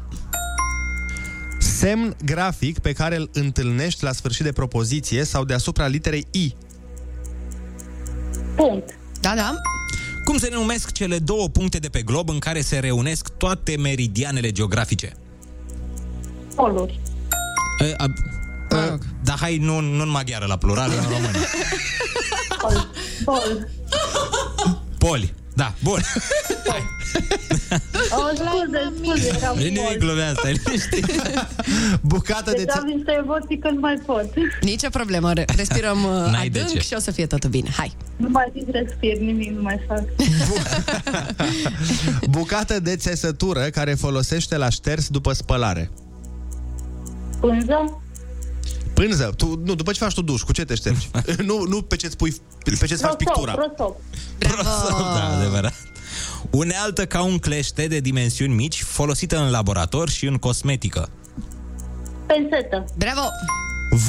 Semn grafic pe care îl întâlnești la sfârșit de propoziție sau deasupra literei I. Punct. Da, da. Cum se numesc cele două puncte de pe glob în care se reunesc toate meridianele geografice? Poluri. E, a, a, dar hai, nu, nu în maghiară la plural, în română. [laughs] Pol. Pol. Poli. Da, bun. O, scuze, scuze, eram Bine, mult. glumea asta, liniștit. Bucată de... Deci am niște emoții când mai pot. Nici o problemă, re- respirăm uh, N-ai de adânc ce. și o să fie totul bine. Hai! Nu mai zic respir, nimic nu mai fac. [laughs] Bucată de țesătură care folosește la șters după spălare. Pânză? Pânză. Tu, nu, după ce faci tu duș, cu ce te ștergi? [laughs] nu, nu pe ce-ți pui, pe ce-ți faci pictura. Prosop. Da, adevărat. Unealtă ca un clește de dimensiuni mici, folosită în laborator și în cosmetică. Pensetă. Bravo!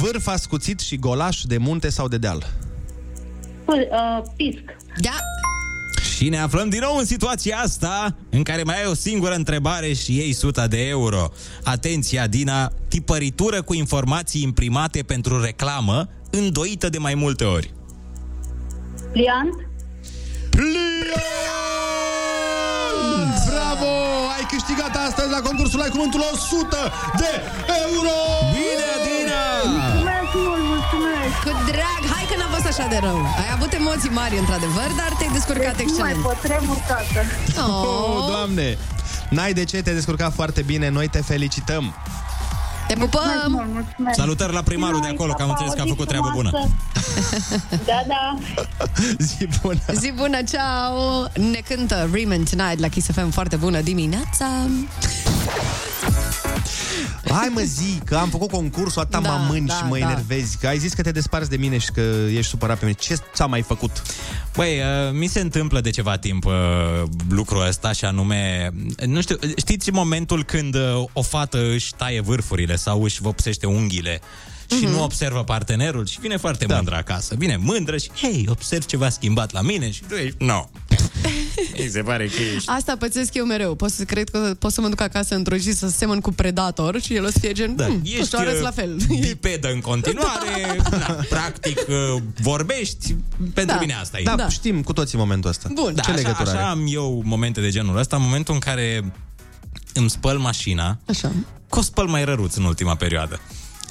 Vârf ascuțit și golaș de munte sau de deal. Pâ- uh, pisc. Da! Și ne aflăm din nou în situația asta în care mai ai o singură întrebare și iei 100 de euro. Atenția, Dina, tipăritură cu informații imprimate pentru reclamă, îndoită de mai multe ori. Pliant? Bravo! Ai câștigat astăzi la concursul Ai Cuvântul 100 de euro! Bine, Dina! Mulțumesc mult, mulțumesc! Cu drag! Hai că n-a fost așa de rău. Ai avut emoții mari, într-adevăr, dar te-ai descurcat Deci nu mai excelent. pot tremur, tată. Oh, doamne! N-ai de ce, te-ai descurcat foarte bine, noi te felicităm! Te pupăm! Mulțumesc. Salutări la primarul de acolo, că am înțeles că a făcut treabă bună. Da, da. [laughs] Zi bună! Zi bună, ceau! Ne cântă Riemann Tonight la Kiss FM foarte bună dimineața. [laughs] Hai mă zi, că am făcut concursul, atâta Da, mă mâni da, și mă da. enervezi, că ai zis că te desparți de mine și că ești supărat pe mine. Ce ți-am mai făcut? Băi, uh, mi se întâmplă de ceva timp uh, lucrul ăsta și anume, nu știu, știți momentul când uh, o fată își taie vârfurile sau își vopsește unghiile și Mhm. nu observă partenerul și vine foarte da. mândră acasă. Vine mândră și, hei, observ ceva schimbat la mine și tu ești, no. [laughs] Mi se pare că ești. Asta pățesc eu mereu. Pot să cred că pot să mă duc acasă într-o zi să semăn cu predator și el o să fie gen, da, hmm, tu și arăți uh, la fel. bipedă în continuare, [laughs] na, practic uh, vorbești, pentru Da. mine asta e. Da, da, știm cu toții momentul ăsta. Bun. Da, Ce așa, legătură așa are? am eu momente de genul ăsta, în momentul în care îmi spăl mașina, Așa. că o spăl mai răruț în ultima perioadă.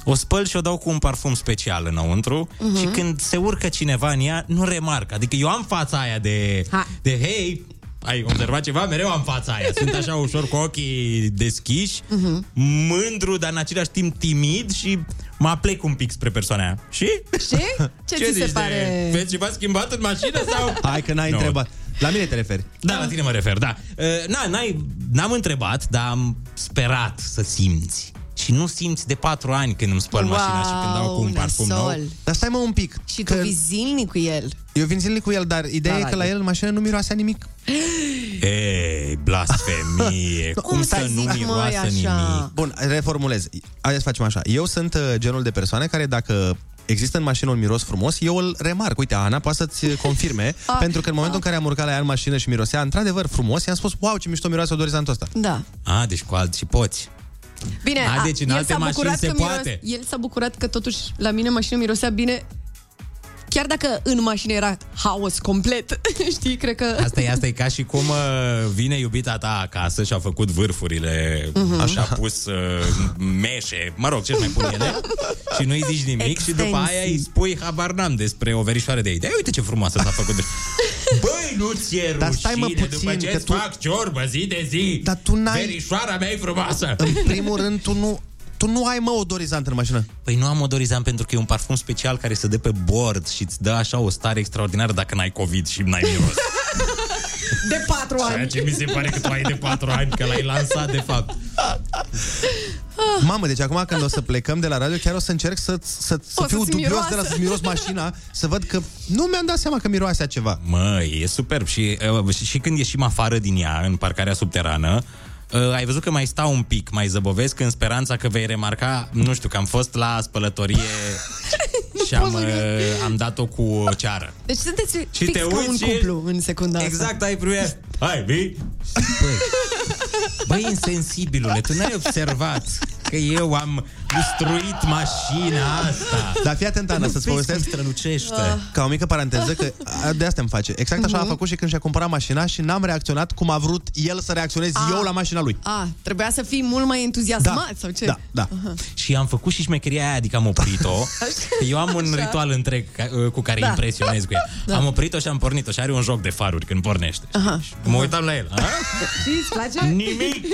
O spăl și o dau cu un parfum special înăuntru Mhm. și când se urcă cineva în ea, nu remarc. Adică eu am fața aia de, de hei, ai observat ceva? Mereu am fața aia. Sunt așa ușor cu ochii deschiși, Mhm. mândru, dar în același timp timid și mă aplec un pic spre persoana aia. Și? Și? Ce, [laughs] ți se zici pare? De... Vezi ceva schimbat în mașină sau? Hai că n-ai Nu. întrebat. La mine te referi. Da, la tine mă refer, da. Uh, Na, n-ai, n-am întrebat, dar am sperat să simți. Și nu simți de patru ani când îmi spăl Wow, mașina și când dau cu un parfum nou. nasol. Dar stai mă un pic. Și tu vii zilnic cu el. Eu vin zilnic cu el, dar ideea Da, e că da, la e. el în mașină nu miroase nimic. [gasps] Ei, blasfemie, [laughs] cum, Cum să să nu zici, măi, miroasă așa? nimic? Bun, reformulez. Haideți să facem așa. Eu sunt uh, genul de persoane care dacă există în mașină un miros frumos, eu îl remarc. Uite, Ana poate să-ți confirme, [laughs] Ah, pentru că în momentul în care am urcat la ea în mașină și mirosea într-adevăr frumos, i-am spus, wow, ce mișto miroase odorizantul ăsta. Da. A, deci cu alții poți. Bine, A, deci în el alte s-a mașini bucurat se că poate. el s-a bucurat că totuși la mine mașina mirosea bine Chiar dacă în mașină era haos complet, [laughs] știi, cred că... Asta e, asta e ca și cum uh, vine iubita ta acasă și a făcut vârfurile, Mhm. uh-huh. așa a pus uh, meșe, mă rog, ce mai pun ele, [laughs] și nu-i zici nimic și după aia îi spui habar n-am despre o verișoară de idei. Uite ce frumoasă s-a făcut. Băi, nu ți-e Dar stai, mă, rușine puțin, după ce că îți tu- fac ciorbă zi de zi. Dar tu n-ai- Verișoara mea e frumoasă. În primul rând, tu nu, tu nu ai, mă, odorizant în mașină. Păi nu am odorizant pentru că e un parfum special care se dă pe bord și îți dă așa o stare extraordinară dacă n-ai COVID și n-ai miros. [laughs] De patru Ceea ani. ce mi se pare că tu ai de patru ani, că l-ai lansat de fapt. Mamă, deci acum când o să plecăm de la radio, chiar o să încerc să, să, să O fiu să-ți dubios miroasă. de la să miros mașina, să văd că nu mi-am dat seama că miroase a ceva. Mă, e superb și, uh, și, și când ieșim afară din ea, în parcarea subterană, uh, ai văzut că mai stau un pic, mai zăbovesc în speranța că vei remarca, nu știu, că am fost la spălătorie [laughs] și am, uh, am dat-o cu o ceară. Deci sunteți Și fix te ca uiți un și- cuplu în secunda asta. Exact, ai primit. Hai, vii? Băi, băi, insensibilule, tu n-ai observat că eu am destruit mașina asta. Dar fii atent, Ana, Nu să-ți vezi cum povestesc strălucește. Ca o mică paranteză, că a, de asta îmi face. Exact așa a Mhm. făcut și când și-a cumpărat mașina și n-am reacționat cum a vrut el să reacționez A. eu la mașina lui. A, trebuia să fii mult mai entuziasmat Da, sau ce? da, da. Aha. Și am făcut și șmecheria aia, adică am oprit-o. [laughs] Eu am un Așa. ritual întreg ca- cu care Da. impresionez cu ea. [laughs] Da. Am oprit-o și am pornit-o și are un joc de faruri când pornește. Aha. Mă uitam la el. A? [laughs] Și îți place? Nimic!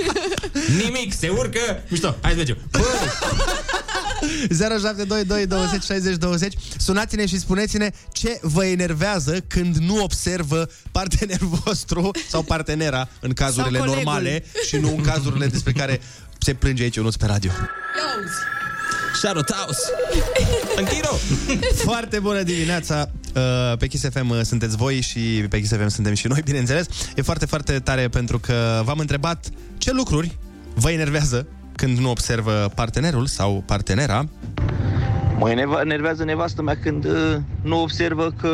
Nimic! Se urcă! Mișto, hai să mergem. 0722 20 60 20 Sunați-ne și spuneți-ne ce vă enervează când nu observă partenerul [laughs] vostru sau partenera în cazurile Sau colegul. normale și nu în cazurile despre care se plânge aici unul pe radio. Sharotaus! [laughs] Închiro! Foarte bună dimineața! Uh, Pe Kiss FM uh, sunteți voi și pe Kiss FM suntem și noi, bineînțeles. E foarte, foarte tare pentru că v-am întrebat ce lucruri vă enervează când nu observă partenerul sau partenera. Mă enerva- enervează nevastă mea când uh, nu observă că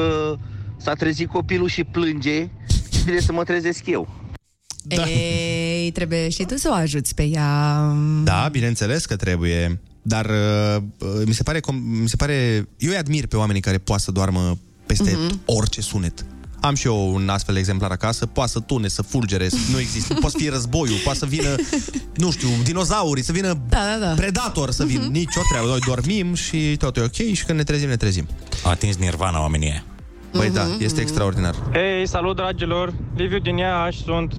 s-a trezit copilul și plânge și trebuie să mă trezesc eu. Da. Ei, trebuie și tu să o ajuți pe ea. Da, bineînțeles că trebuie. Dar uh, uh, mi se pare, com- mi se pare... Eu îi admir pe oamenii care poate să doarmă peste Mhm. orice sunet. Am și eu un astfel de exemplar acasă, poate să tune, să fulgere, să- nu există, poate să fie războiul, poate să vină, nu știu, dinozaurii, să vină da, da, da. predator să vină, nici o treabă, noi dormim și tot e ok și când ne trezim, ne trezim. A atins nirvana oamenii ăia. Băi, Mhm, da, este extraordinar. Hei, salut dragilor! Liviu din Iași sunt.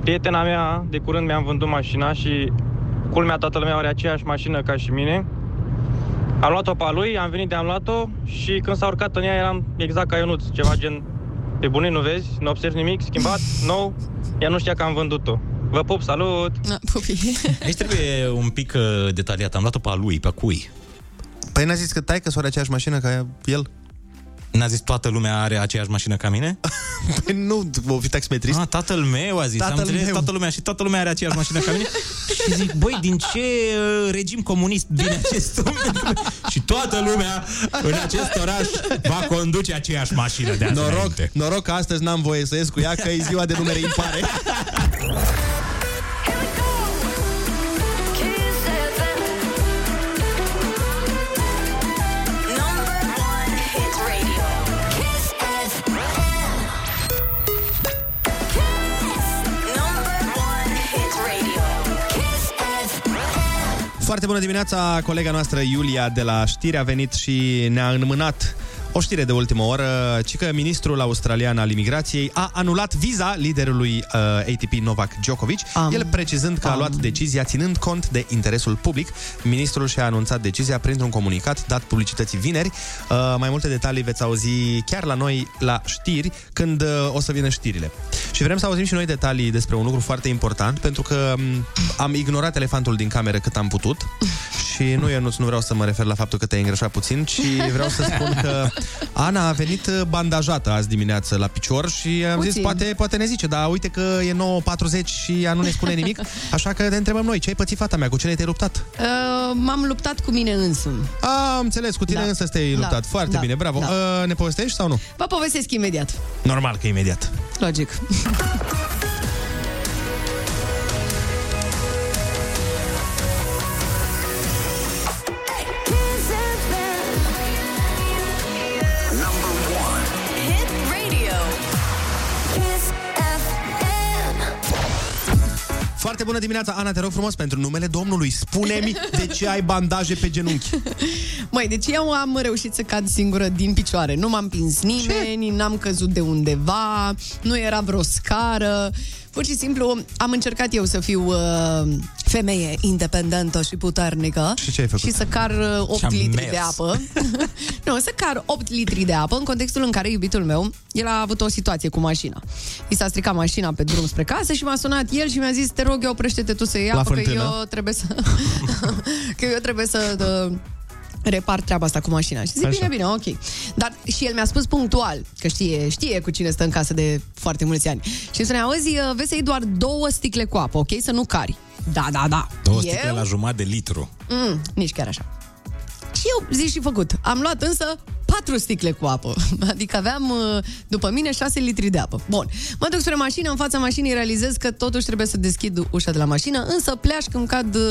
Prietena mea, de curând mi-am vândut mașina și culmea toată lumea are aceeași mașină ca și mine. Am luat-o pe a lui, am venit de am luat-o și când s-a urcat în ea eram exact ca Ionuț, ceva gen pe bune nu vezi, nu observi nimic, schimbat, nou, ea nu știa că am vândut-o. Vă pup, salut! [laughs] Aici trebuie un pic uh, detaliat. Am luat-o pe a lui, pe a cui. Păi n-a zis că tai că are aceeași mașină ca el? N-a zis toată lumea are aceeași mașină ca mine? [laughs] Păi nu, o fi taximetrist. Ah, tatăl meu a zis, Tatăl am înțeles meu. toată lumea și toată lumea are aceeași mașină ca mine. [laughs] și zic, băi, din ce uh, regim comunist vine acest om? [laughs] și toată lumea în acest oraș va conduce aceeași mașină de azi Noroc, înainte. noroc că astăzi n-am voie să ies cu ea, că e ziua de numere impare. Foarte bună dimineața, colega noastră Iulia de la știri a venit și ne-a înmânat o știre de ultimă oră, ci că ministrul australian al imigrației a anulat viza liderului uh, ATP Novak Djokovic, Am. el precizând că a Am. luat decizia ținând cont de interesul public. Ministrul și-a anunțat decizia printr-un comunicat dat publicității vineri. Uh, mai multe detalii veți auzi chiar la noi la știri, când uh, o să vină știrile. Și vrem să auzim și noi detalii despre un lucru foarte important, pentru că um, am ignorat elefantul din cameră cât am putut [laughs] și nu, eu nu, nu vreau să mă refer la faptul că te-ai îngrășat puțin, ci vreau să spun că [laughs] Ana a venit uh, bandajată azi dimineață la picior și am Puțin. zis, poate, poate ne zice, dar uite că e 9.40 și ea nu ne spune nimic, [laughs] așa că te întrebăm noi, ce ai pățit fata mea, cu cine te-ai luptat? Uh, m-am luptat cu mine însumi. A, am înțeles, cu tine Da. însă te-ai Da. luptat. Foarte Da. bine, bravo. Da. Uh, ne povestești sau nu? Vă povestesc imediat. Normal că imediat. Logic. [laughs] Foarte bună dimineața, Ana, te rog frumos, pentru numele Domnului, spune-mi [laughs] de ce ai bandaje pe genunchi. Măi, deci eu am reușit să cad singură din picioare. Nu m-am pins nimeni, n-am căzut de undeva, nu era vreo scară. Pur și simplu am încercat eu să fiu uh, femeie independentă și puternică. Și ce ai făcut? Și să car uh, 8 Și-am litri mers. de apă. [laughs] nu, să car 8 litri de apă în contextul în care iubitul meu, el a avut o situație cu mașina. I s-a stricat mașina pe drum spre casă și m-a sunat el și mi-a zis, te rog eu, oprește-te tu să iei La apă, că fântână? eu trebuie să... [laughs] că eu trebuie să... uh, repar treaba asta cu mașina. Și zic, Așa. bine, bine, ok. Dar și el mi-a spus punctual, că știe, știe cu cine stă în casă de foarte mulți ani. Și îmi spunea, auzi, uh, vezi să iei doar două sticle cu apă, ok? Să nu cari. Da, da, da. Două eu? sticle la jumătate de litru. Mm, nici chiar așa. Și eu, zi și făcut. Am luat însă patru sticle cu apă. [laughs] Adică aveam, uh, după mine, 6 litri de apă. Bun. Mă duc spre mașină, în fața mașinii realizez că totuși trebuie să deschid ușa de la mașină, însă pleaș când cad, uh,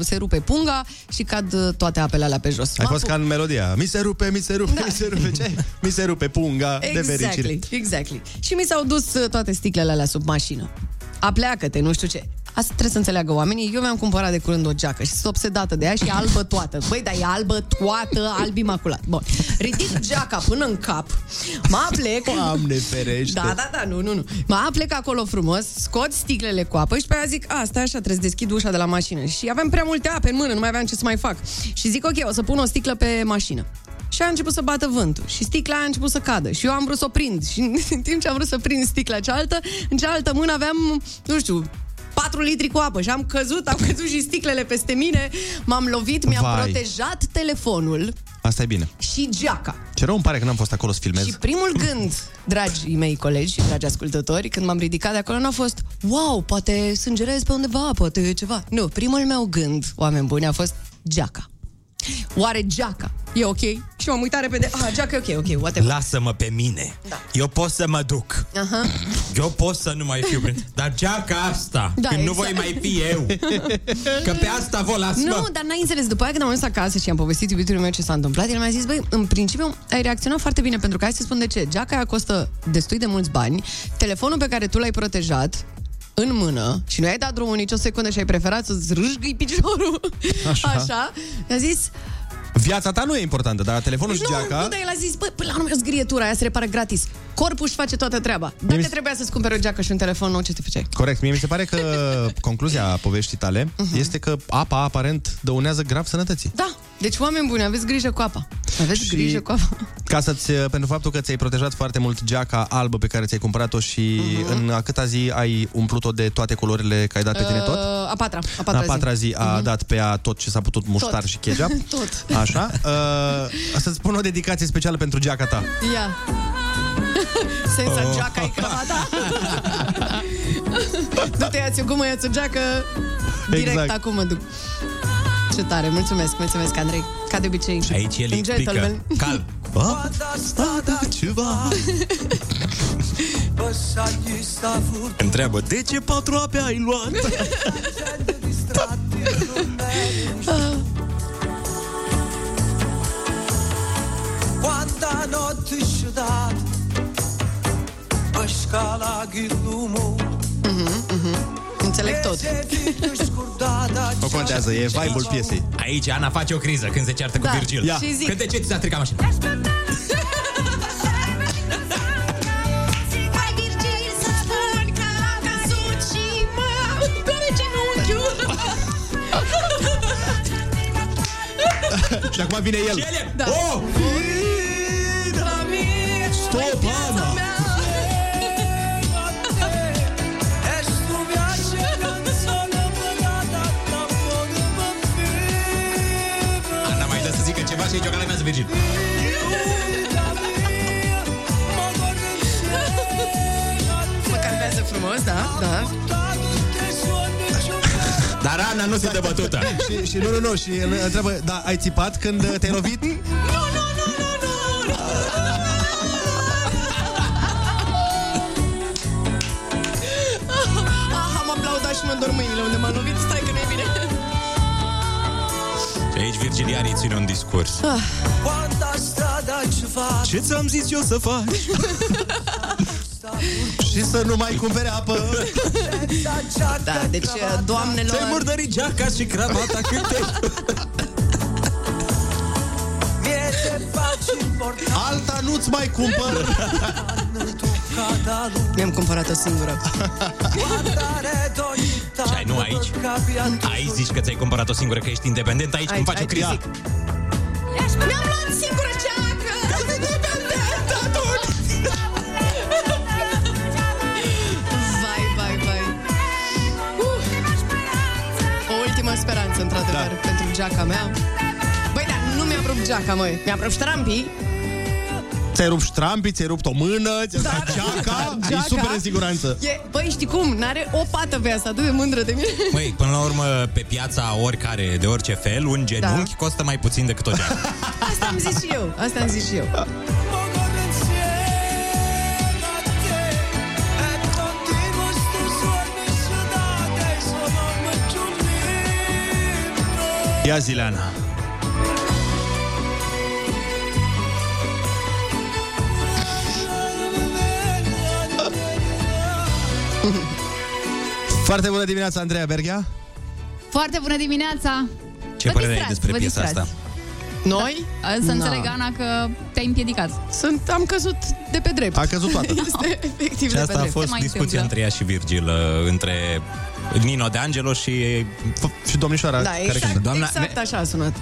se rupe punga și cad uh, toate apele alea pe jos. Ai Mă fost apuc- ca în melodia. Mi se rupe, mi se rupe, Da. mi se rupe. Ce? Mi se rupe punga de fericire. Exactly, exactly. Și mi s-au dus uh, toate sticlele alea sub mașină. Apleacă-te, nu știu ce. Asta trebuie să înțeleagă oamenii. Eu mi-am cumpărat de curând o geacă și sunt obsedată de ea și e albă toată. Băi, dar e albă toată, alb imaculat. Bun. Ridic geaca până în cap, mă aplec. Doamne ferește. Da, da, da, nu, nu, nu. Mă aplec acolo frumos, scot sticlele cu apă și pe aia zic, asta așa, trebuie să deschid ușa de la mașină. Și aveam prea multe ape în mână, nu mai aveam ce să mai fac. Și zic, ok, o să pun o sticlă pe mașină. Și a început să bată vântul și sticla a început să cadă și eu am vrut să o prind și [laughs] în timp ce am vrut să prind sticla cealaltă, în cealaltă mână aveam, nu știu, 4 litri cu apă și am căzut, am căzut și sticlele peste mine, m-am lovit, mi-am Vai. protejat telefonul Asta e bine. și geaca. Ce rău îmi pare că n-am fost acolo să filmez. Și primul gând, dragii mei colegi și dragi ascultători, când m-am ridicat de acolo, n-a fost wow, poate sângerez pe undeva, poate ceva. Nu, primul meu gând, oameni buni, a fost geaca. Oare geaca e ok? Și m-am uitat repede, ah, geaca e ok, ok, whatever. Lasă-mă pe mine. Da. Eu pot să mă duc. Aha. Eu pot să nu mai fiu prin... Dar geaca asta, Da, când nu exact. voi mai fi eu. Că pe asta vă las, Nu, mă. dar n-ai înțeles. După aia când am ajuns acasă și am povestit iubitului meu ce s-a întâmplat, el mi-a zis, băi, în principiu ai reacționat foarte bine, pentru că hai să spun de ce. Geaca aia costă destui de mulți bani, telefonul pe care tu l-ai protejat în mână și nu ai dat drumul nicio secundă și ai preferat să-ți râșgâi piciorul. Așa. Așa. Mi-a zis, Viața ta nu e importantă, dar telefonul și nu, geaca... nu, dar el a zis, bă, până la urmă e o zgrietură, aia se repară gratis. Corpul își face toată treaba. Dacă mi se- trebuia să-ți cumperi o geacă și un telefon nou, ce te făceai? Corect. Mie mi se pare că [laughs] concluzia poveștii tale Mhm. este că apa aparent dăunează grav sănătății. Da, deci oameni buni, aveți grijă cu apa. Aveți Și- grijă cu apa. Ca să-ți, pentru faptul că ți-ai protejat foarte mult geaca albă pe care ți-ai cumpărat-o și Mhm. în a câta zi ai umplut-o de toate culorile că ai dat pe tine tot? Uh, a patra. A A patra, patra zi a Mhm. dat pe ea tot ce s-a putut muștar Tot. și chegea. [laughs] Tot. Așa. Uh, să-ți spun o dedicație specială pentru geaca ta. Ia. [laughs] Senza oh. geaca e cravata. [laughs] Du-te, ia-ți o gumă, ia-ți o geacă. Direct Exact. acum mă duc. Ce tare, mulțumesc, mulțumesc, Andrei. Ca de obicei. Și aici el Un explică. gentleman. Calm. [laughs] ceva. [laughs] Întreabă, de ce patru ape ai luat? Quanta notte sciudata Per scala ghilumo Înțeleg tot. [laughs] O contează, e vibe-ul piesei. Aici Ana face o criză când se ceartă Da. cu Virgil. Ia. Și zic- Când de ce ți s-a stricat mașina? Hai, Virgil, să spun că am căzut și mă doare genunchiul. și acum vine el. Da. Oh! Stop, și aici o calmează Virgil. Mă calmează frumos, da, da. Dar Ana nu se dă bătută. și, și nu, nu, nu, și el întreabă, da, ai țipat când uh, te-ai lovit? Ah, am aplaudat și mă dor mâinile unde m-am lovit. Aici Virgiliarii țin un discurs. Ah. Quanta strada ci fa Ce ți-am zis eu să faci? [laughs] și să nu mai cumpere apă. Da, deci, doamnelor... Ți-ai murdărit geaca și cravata cât te... Mie te faci important Alta nu-ți mai cumpăr. Mi-am cumpărat o singură. Și ai, nu aici? Aici zici că ți-ai cumpărat o singură, că ești independent, aici, când faci o criză. Mi-am luat singură geacă! Vai, vai, vai. Uh. O ultimă speranță, într-adevăr, da. pentru geaca mea. Băi, dar nu mi-a rupt geaca, măi. Mi-a rupt ștrampii. Ți-ai rupt ștrampii, ți-ai rupt o mână, ți-ai dat geaca, [laughs] e Geaca. super în siguranță. E, băi, știi cum? N-are o pată pe asta, atât de mândră de mine. [laughs] Măi, până la urmă, pe piața oricare, de orice fel, un genunchi da. costă mai puțin decât o geacă. [laughs] Asta am zis și eu, asta am zis și eu. Ia Zileana. [laughs] Foarte bună dimineața, Andreea Berghia. Foarte bună dimineața! Ce Vă părere ai distrați, despre vă piesa distrați. asta? Noi? Să Na. înțeleg, Ana, că te-ai împiedicat. Sunt, am căzut de pe drept. A căzut toată. [laughs] Este efectiv Și de asta pe a drept. fost discuția între ea și Virgil, uh, între Nino de Angelo și... Și domnișoara Da, exact, Doamna, exact așa a sunat.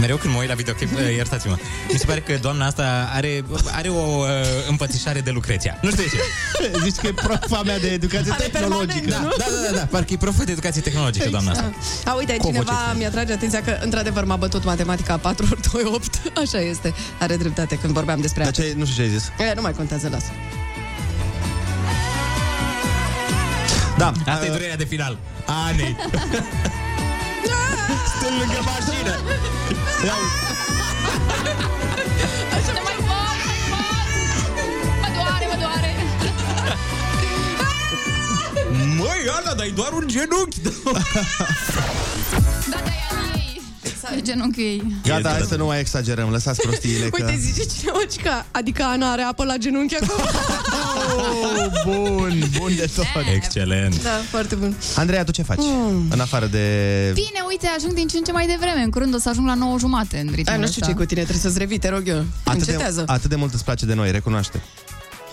Mereu când mă uit la videoclip, uh, [laughs] iertați-mă, mi se pare că doamna asta are, are o uh, împățișare de Lucreția. Nu știu de ce. [laughs] Zici că e profa mea de educație Are tehnologică. permanent, Da, da, da, da, parcă e profă de educație tehnologică, doamna asta. A, uite, Cu o voce cineva mi-atrage atenția că, într-adevăr, m-a bătut matematica 4 ori 2, 8. [laughs] Așa este. Are dreptate când vorbeam despre Dar asta. ce, nu știu ce ai zis. E, nu mai contează, lasă. Da. Asta e durerea de final. Ani. [laughs] Stând lângă mașină. Așa mai pot, mai pot! Mă doare, mă doare! Măi, Ana, dar e doar un genunchi. Da, da, e al ei. Exact. Genunchiul ei. Gata, hai să nu mai exagerăm, lăsați prostiile că... Uite, zice cineva că adică Ana are apă la genunchi acum. [laughs] Oh, bun, bun de tot. Excelent. da, foarte bun. Andreea, tu ce faci? Mm. În afară de... Bine, uite, ajung din ce în ce mai devreme. În curând o să ajung la 9 jumate în ritmul Ai, nu știu ăsta. ce cu tine, trebuie să-ți revii, te rog eu. Atât de, Încetează. atât de mult îți place de noi, recunoaște.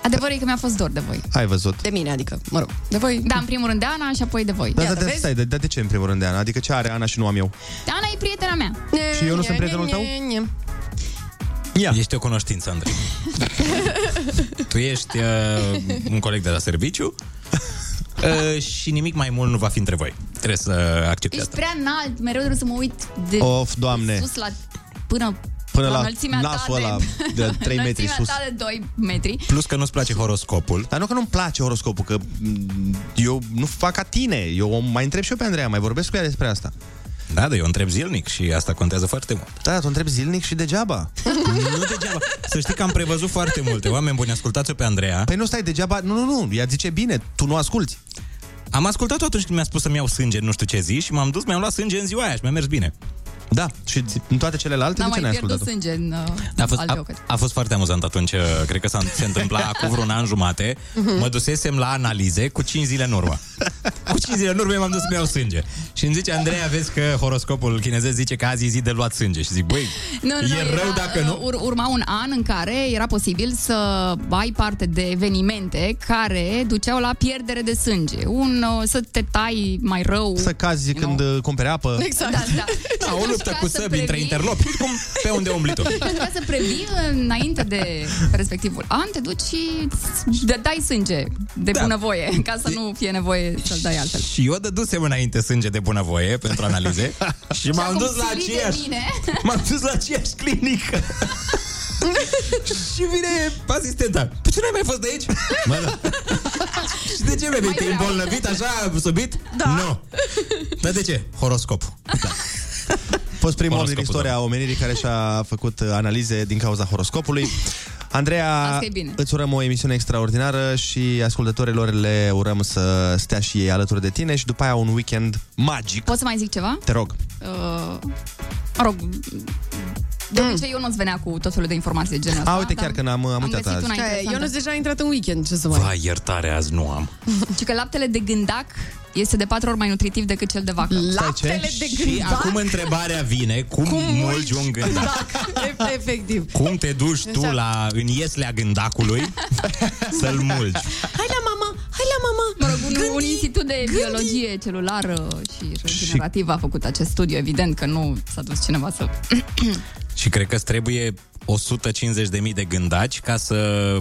Adevărul e că mi-a fost dor de voi. Ai văzut. De mine, adică, mă rog, de voi. Da, în primul rând de Ana și apoi de voi. Dar da, de, stai, de, de, de ce în primul rând de Ana? Adică ce are Ana și nu am eu? Ana e prietena mea. Și eu nu sunt prietenul tău? Ia. Ești o cunoștință, Andrei. [laughs] tu ești uh, un coleg de la serviciu uh, și nimic mai mult nu va fi între voi. Trebuie să accepti Ești asta. prea înalt, mereu trebuie să mă uit de Of, Doamne. sus la până Până la înălțimea ta nasul de, ăla de 3 [laughs] metri înălțimea sus. ta de 2 metri. Plus că nu-ți place horoscopul. Dar nu că nu-mi place horoscopul, că m, eu nu fac ca tine. Eu o mai întreb și eu pe Andreea, mai vorbesc cu ea despre asta. Da, dar eu întreb zilnic și asta contează foarte mult. Da, tu întreb zilnic și degeaba. nu degeaba. Să știi că am prevăzut foarte multe. Oameni buni, ascultați-o pe Andreea. Păi nu stai degeaba, nu, nu, nu, ea zice bine, tu nu asculti. Am ascultat-o atunci când mi-a spus să-mi iau sânge în nu știu ce zi și m-am dus, mi-am luat sânge în ziua aia și mi-a mers bine. Da, și în toate celelalte, N-am de ce mai n-ai pierdut ascultat sânge în uh, A fost, alte a, ocazii. a fost foarte amuzant atunci, uh, cred că s-a, se întâmpla [laughs] acum vreun an jumate. Mhm. Mă dusesem la analize cu 5 zile în urmă. Cu 5 zile în urmă m-am dus să-mi iau sânge. Și îmi zice, Andreea, vezi că horoscopul chinezesc zice că azi e zi de luat sânge. Și zic, băi, Nu, nu, e era, rău dacă nu? uh, Ur, urma un an în care era posibil să ai parte de evenimente care duceau la pierdere de sânge. Un, uh, să te tai mai rău. Să cazi când uh, cumpere apă. Exact. Da, da. [laughs] Da, o luptă Ca cu să săbi între previi- interlopi. Uite cum, pe unde umbli tu. [laughs] Pentru ca să previi înainte de respectivul an, te duci și îți dai sânge de Da. bunăvoie, [laughs] ca să nu fie nevoie să-l dai altfel. Și eu dădusem înainte sânge de bunăvoie pentru analize [laughs] și m-am acum dus la silit de aceeași mine. M-am dus la aceeași clinică Și vine asistenta Păi ce n-ai mai fost aici? Mă, da. Și de ce mi-ai venit? Te-ai îmbolnăvit așa subit? Da Nu Dar de ce? Horoscop fost primul om din Horoscopul, istoria omenirii care și-a făcut uh, analize din cauza horoscopului. Andreea, Asta e bine. îți urăm o emisiune extraordinară și ascultătorilor le urăm să stea și ei alături de tine și după aia un weekend magic. Pot să mai zic ceva? Te rog. Uh, mă rog, de obicei eu nu-ți venea cu tot felul de informații de genul ăsta. A, uite, dar chiar că n-am, am uitat găsit azi. una Că interesantă. Eu nu deja a intrat în weekend, ce să mai... Vai, iertare, azi nu am Și că laptele de gândac este de patru ori mai nutritiv decât cel de vacă. Laptele de Și gândac? acum întrebarea vine Cum, cum mulgi un gândac? E- Efectiv. Cum te duci tu Exact. la, în ieslea gândacului [laughs] Să-l mulgi Hai la mama, hai la mama. Mă rog, un, un institut de biologie celulară și regenerativă a făcut acest studiu. Evident că nu s-a dus cineva să... [clears throat] Și cred că îți trebuie 150.000 de gândaci Ca să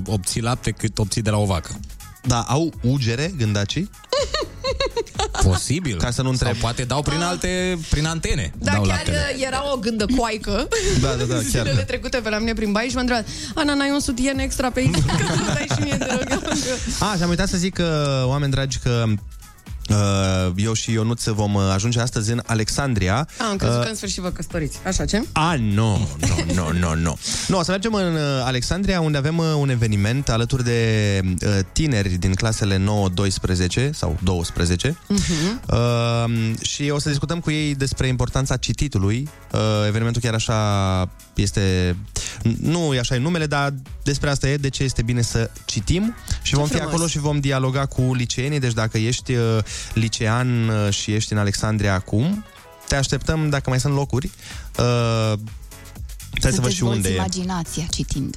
obții lapte cât obții de la o vacă Da, au ugere gândacii? [laughs] [laughs] Posibil. Ca să nu întreb. Sau poate dau prin alte, prin antene. Da, dau chiar laptele. uh, era o gândă coaică Da, da, da, [laughs] chiar. Zilele trecute pe la mine prin baieș și m-a întrebat Ana, n-ai un sutien extra pe aici? [laughs] Ca să-mi dai și mie, te rog A, și am uitat să zic că, oameni dragi, că uh, eu și Ionuț vom uh, ajunge astăzi în Alexandria. A, am crezut Uh, că în sfârșit vă căsătoriți Așa ce? A, nu, nu, nu, nu, nu. Nu, o să mergem în uh, Alexandria, unde avem uh, un eveniment alături de uh, tineri din clasele 9-12 sau 12 Mhm. uh, și o să discutăm cu ei despre importanța cititului. Uh, evenimentul chiar așa este, nu e așa în numele, dar despre asta e, de ce este bine să citim și Ce vom fi frumos. acolo și vom dialoga cu liceenii, deci dacă ești uh, licean uh, și ești în Alexandria acum, te așteptăm, dacă mai sunt locuri, uh, Stai să văd și dezvolți unde e. imaginația citind.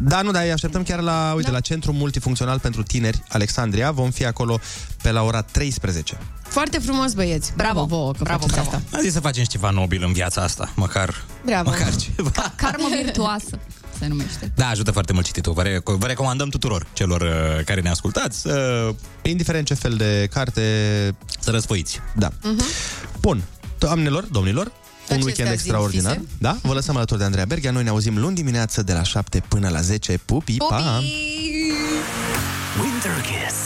Da, nu, dar îi așteptăm chiar la, uite, da. la Centrul Multifuncțional pentru Tineri, Alexandria. Vom fi acolo pe la ora 13. Foarte frumos, băieți Bravo vouă că Bravo, faceți bravo. asta Am zis să facem și ceva nobil în viața asta, măcar, Bravo măcar ceva. Karmă virtuoasă se numește. Da, ajută foarte mult cititul. Vă, rec- vă recomandăm tuturor celor uh, care ne ascultați să... Indiferent ce fel de carte... Să răsfoiți. Da. Mhm. Bun. Doamnelor, domnilor, un Acestea weekend zi extraordinar. închise. Da? Vă lăsăm alături de Andreea Berghia. Noi ne auzim luni dimineață de la 7 până la 10. Pupi, pa! Winter Kiss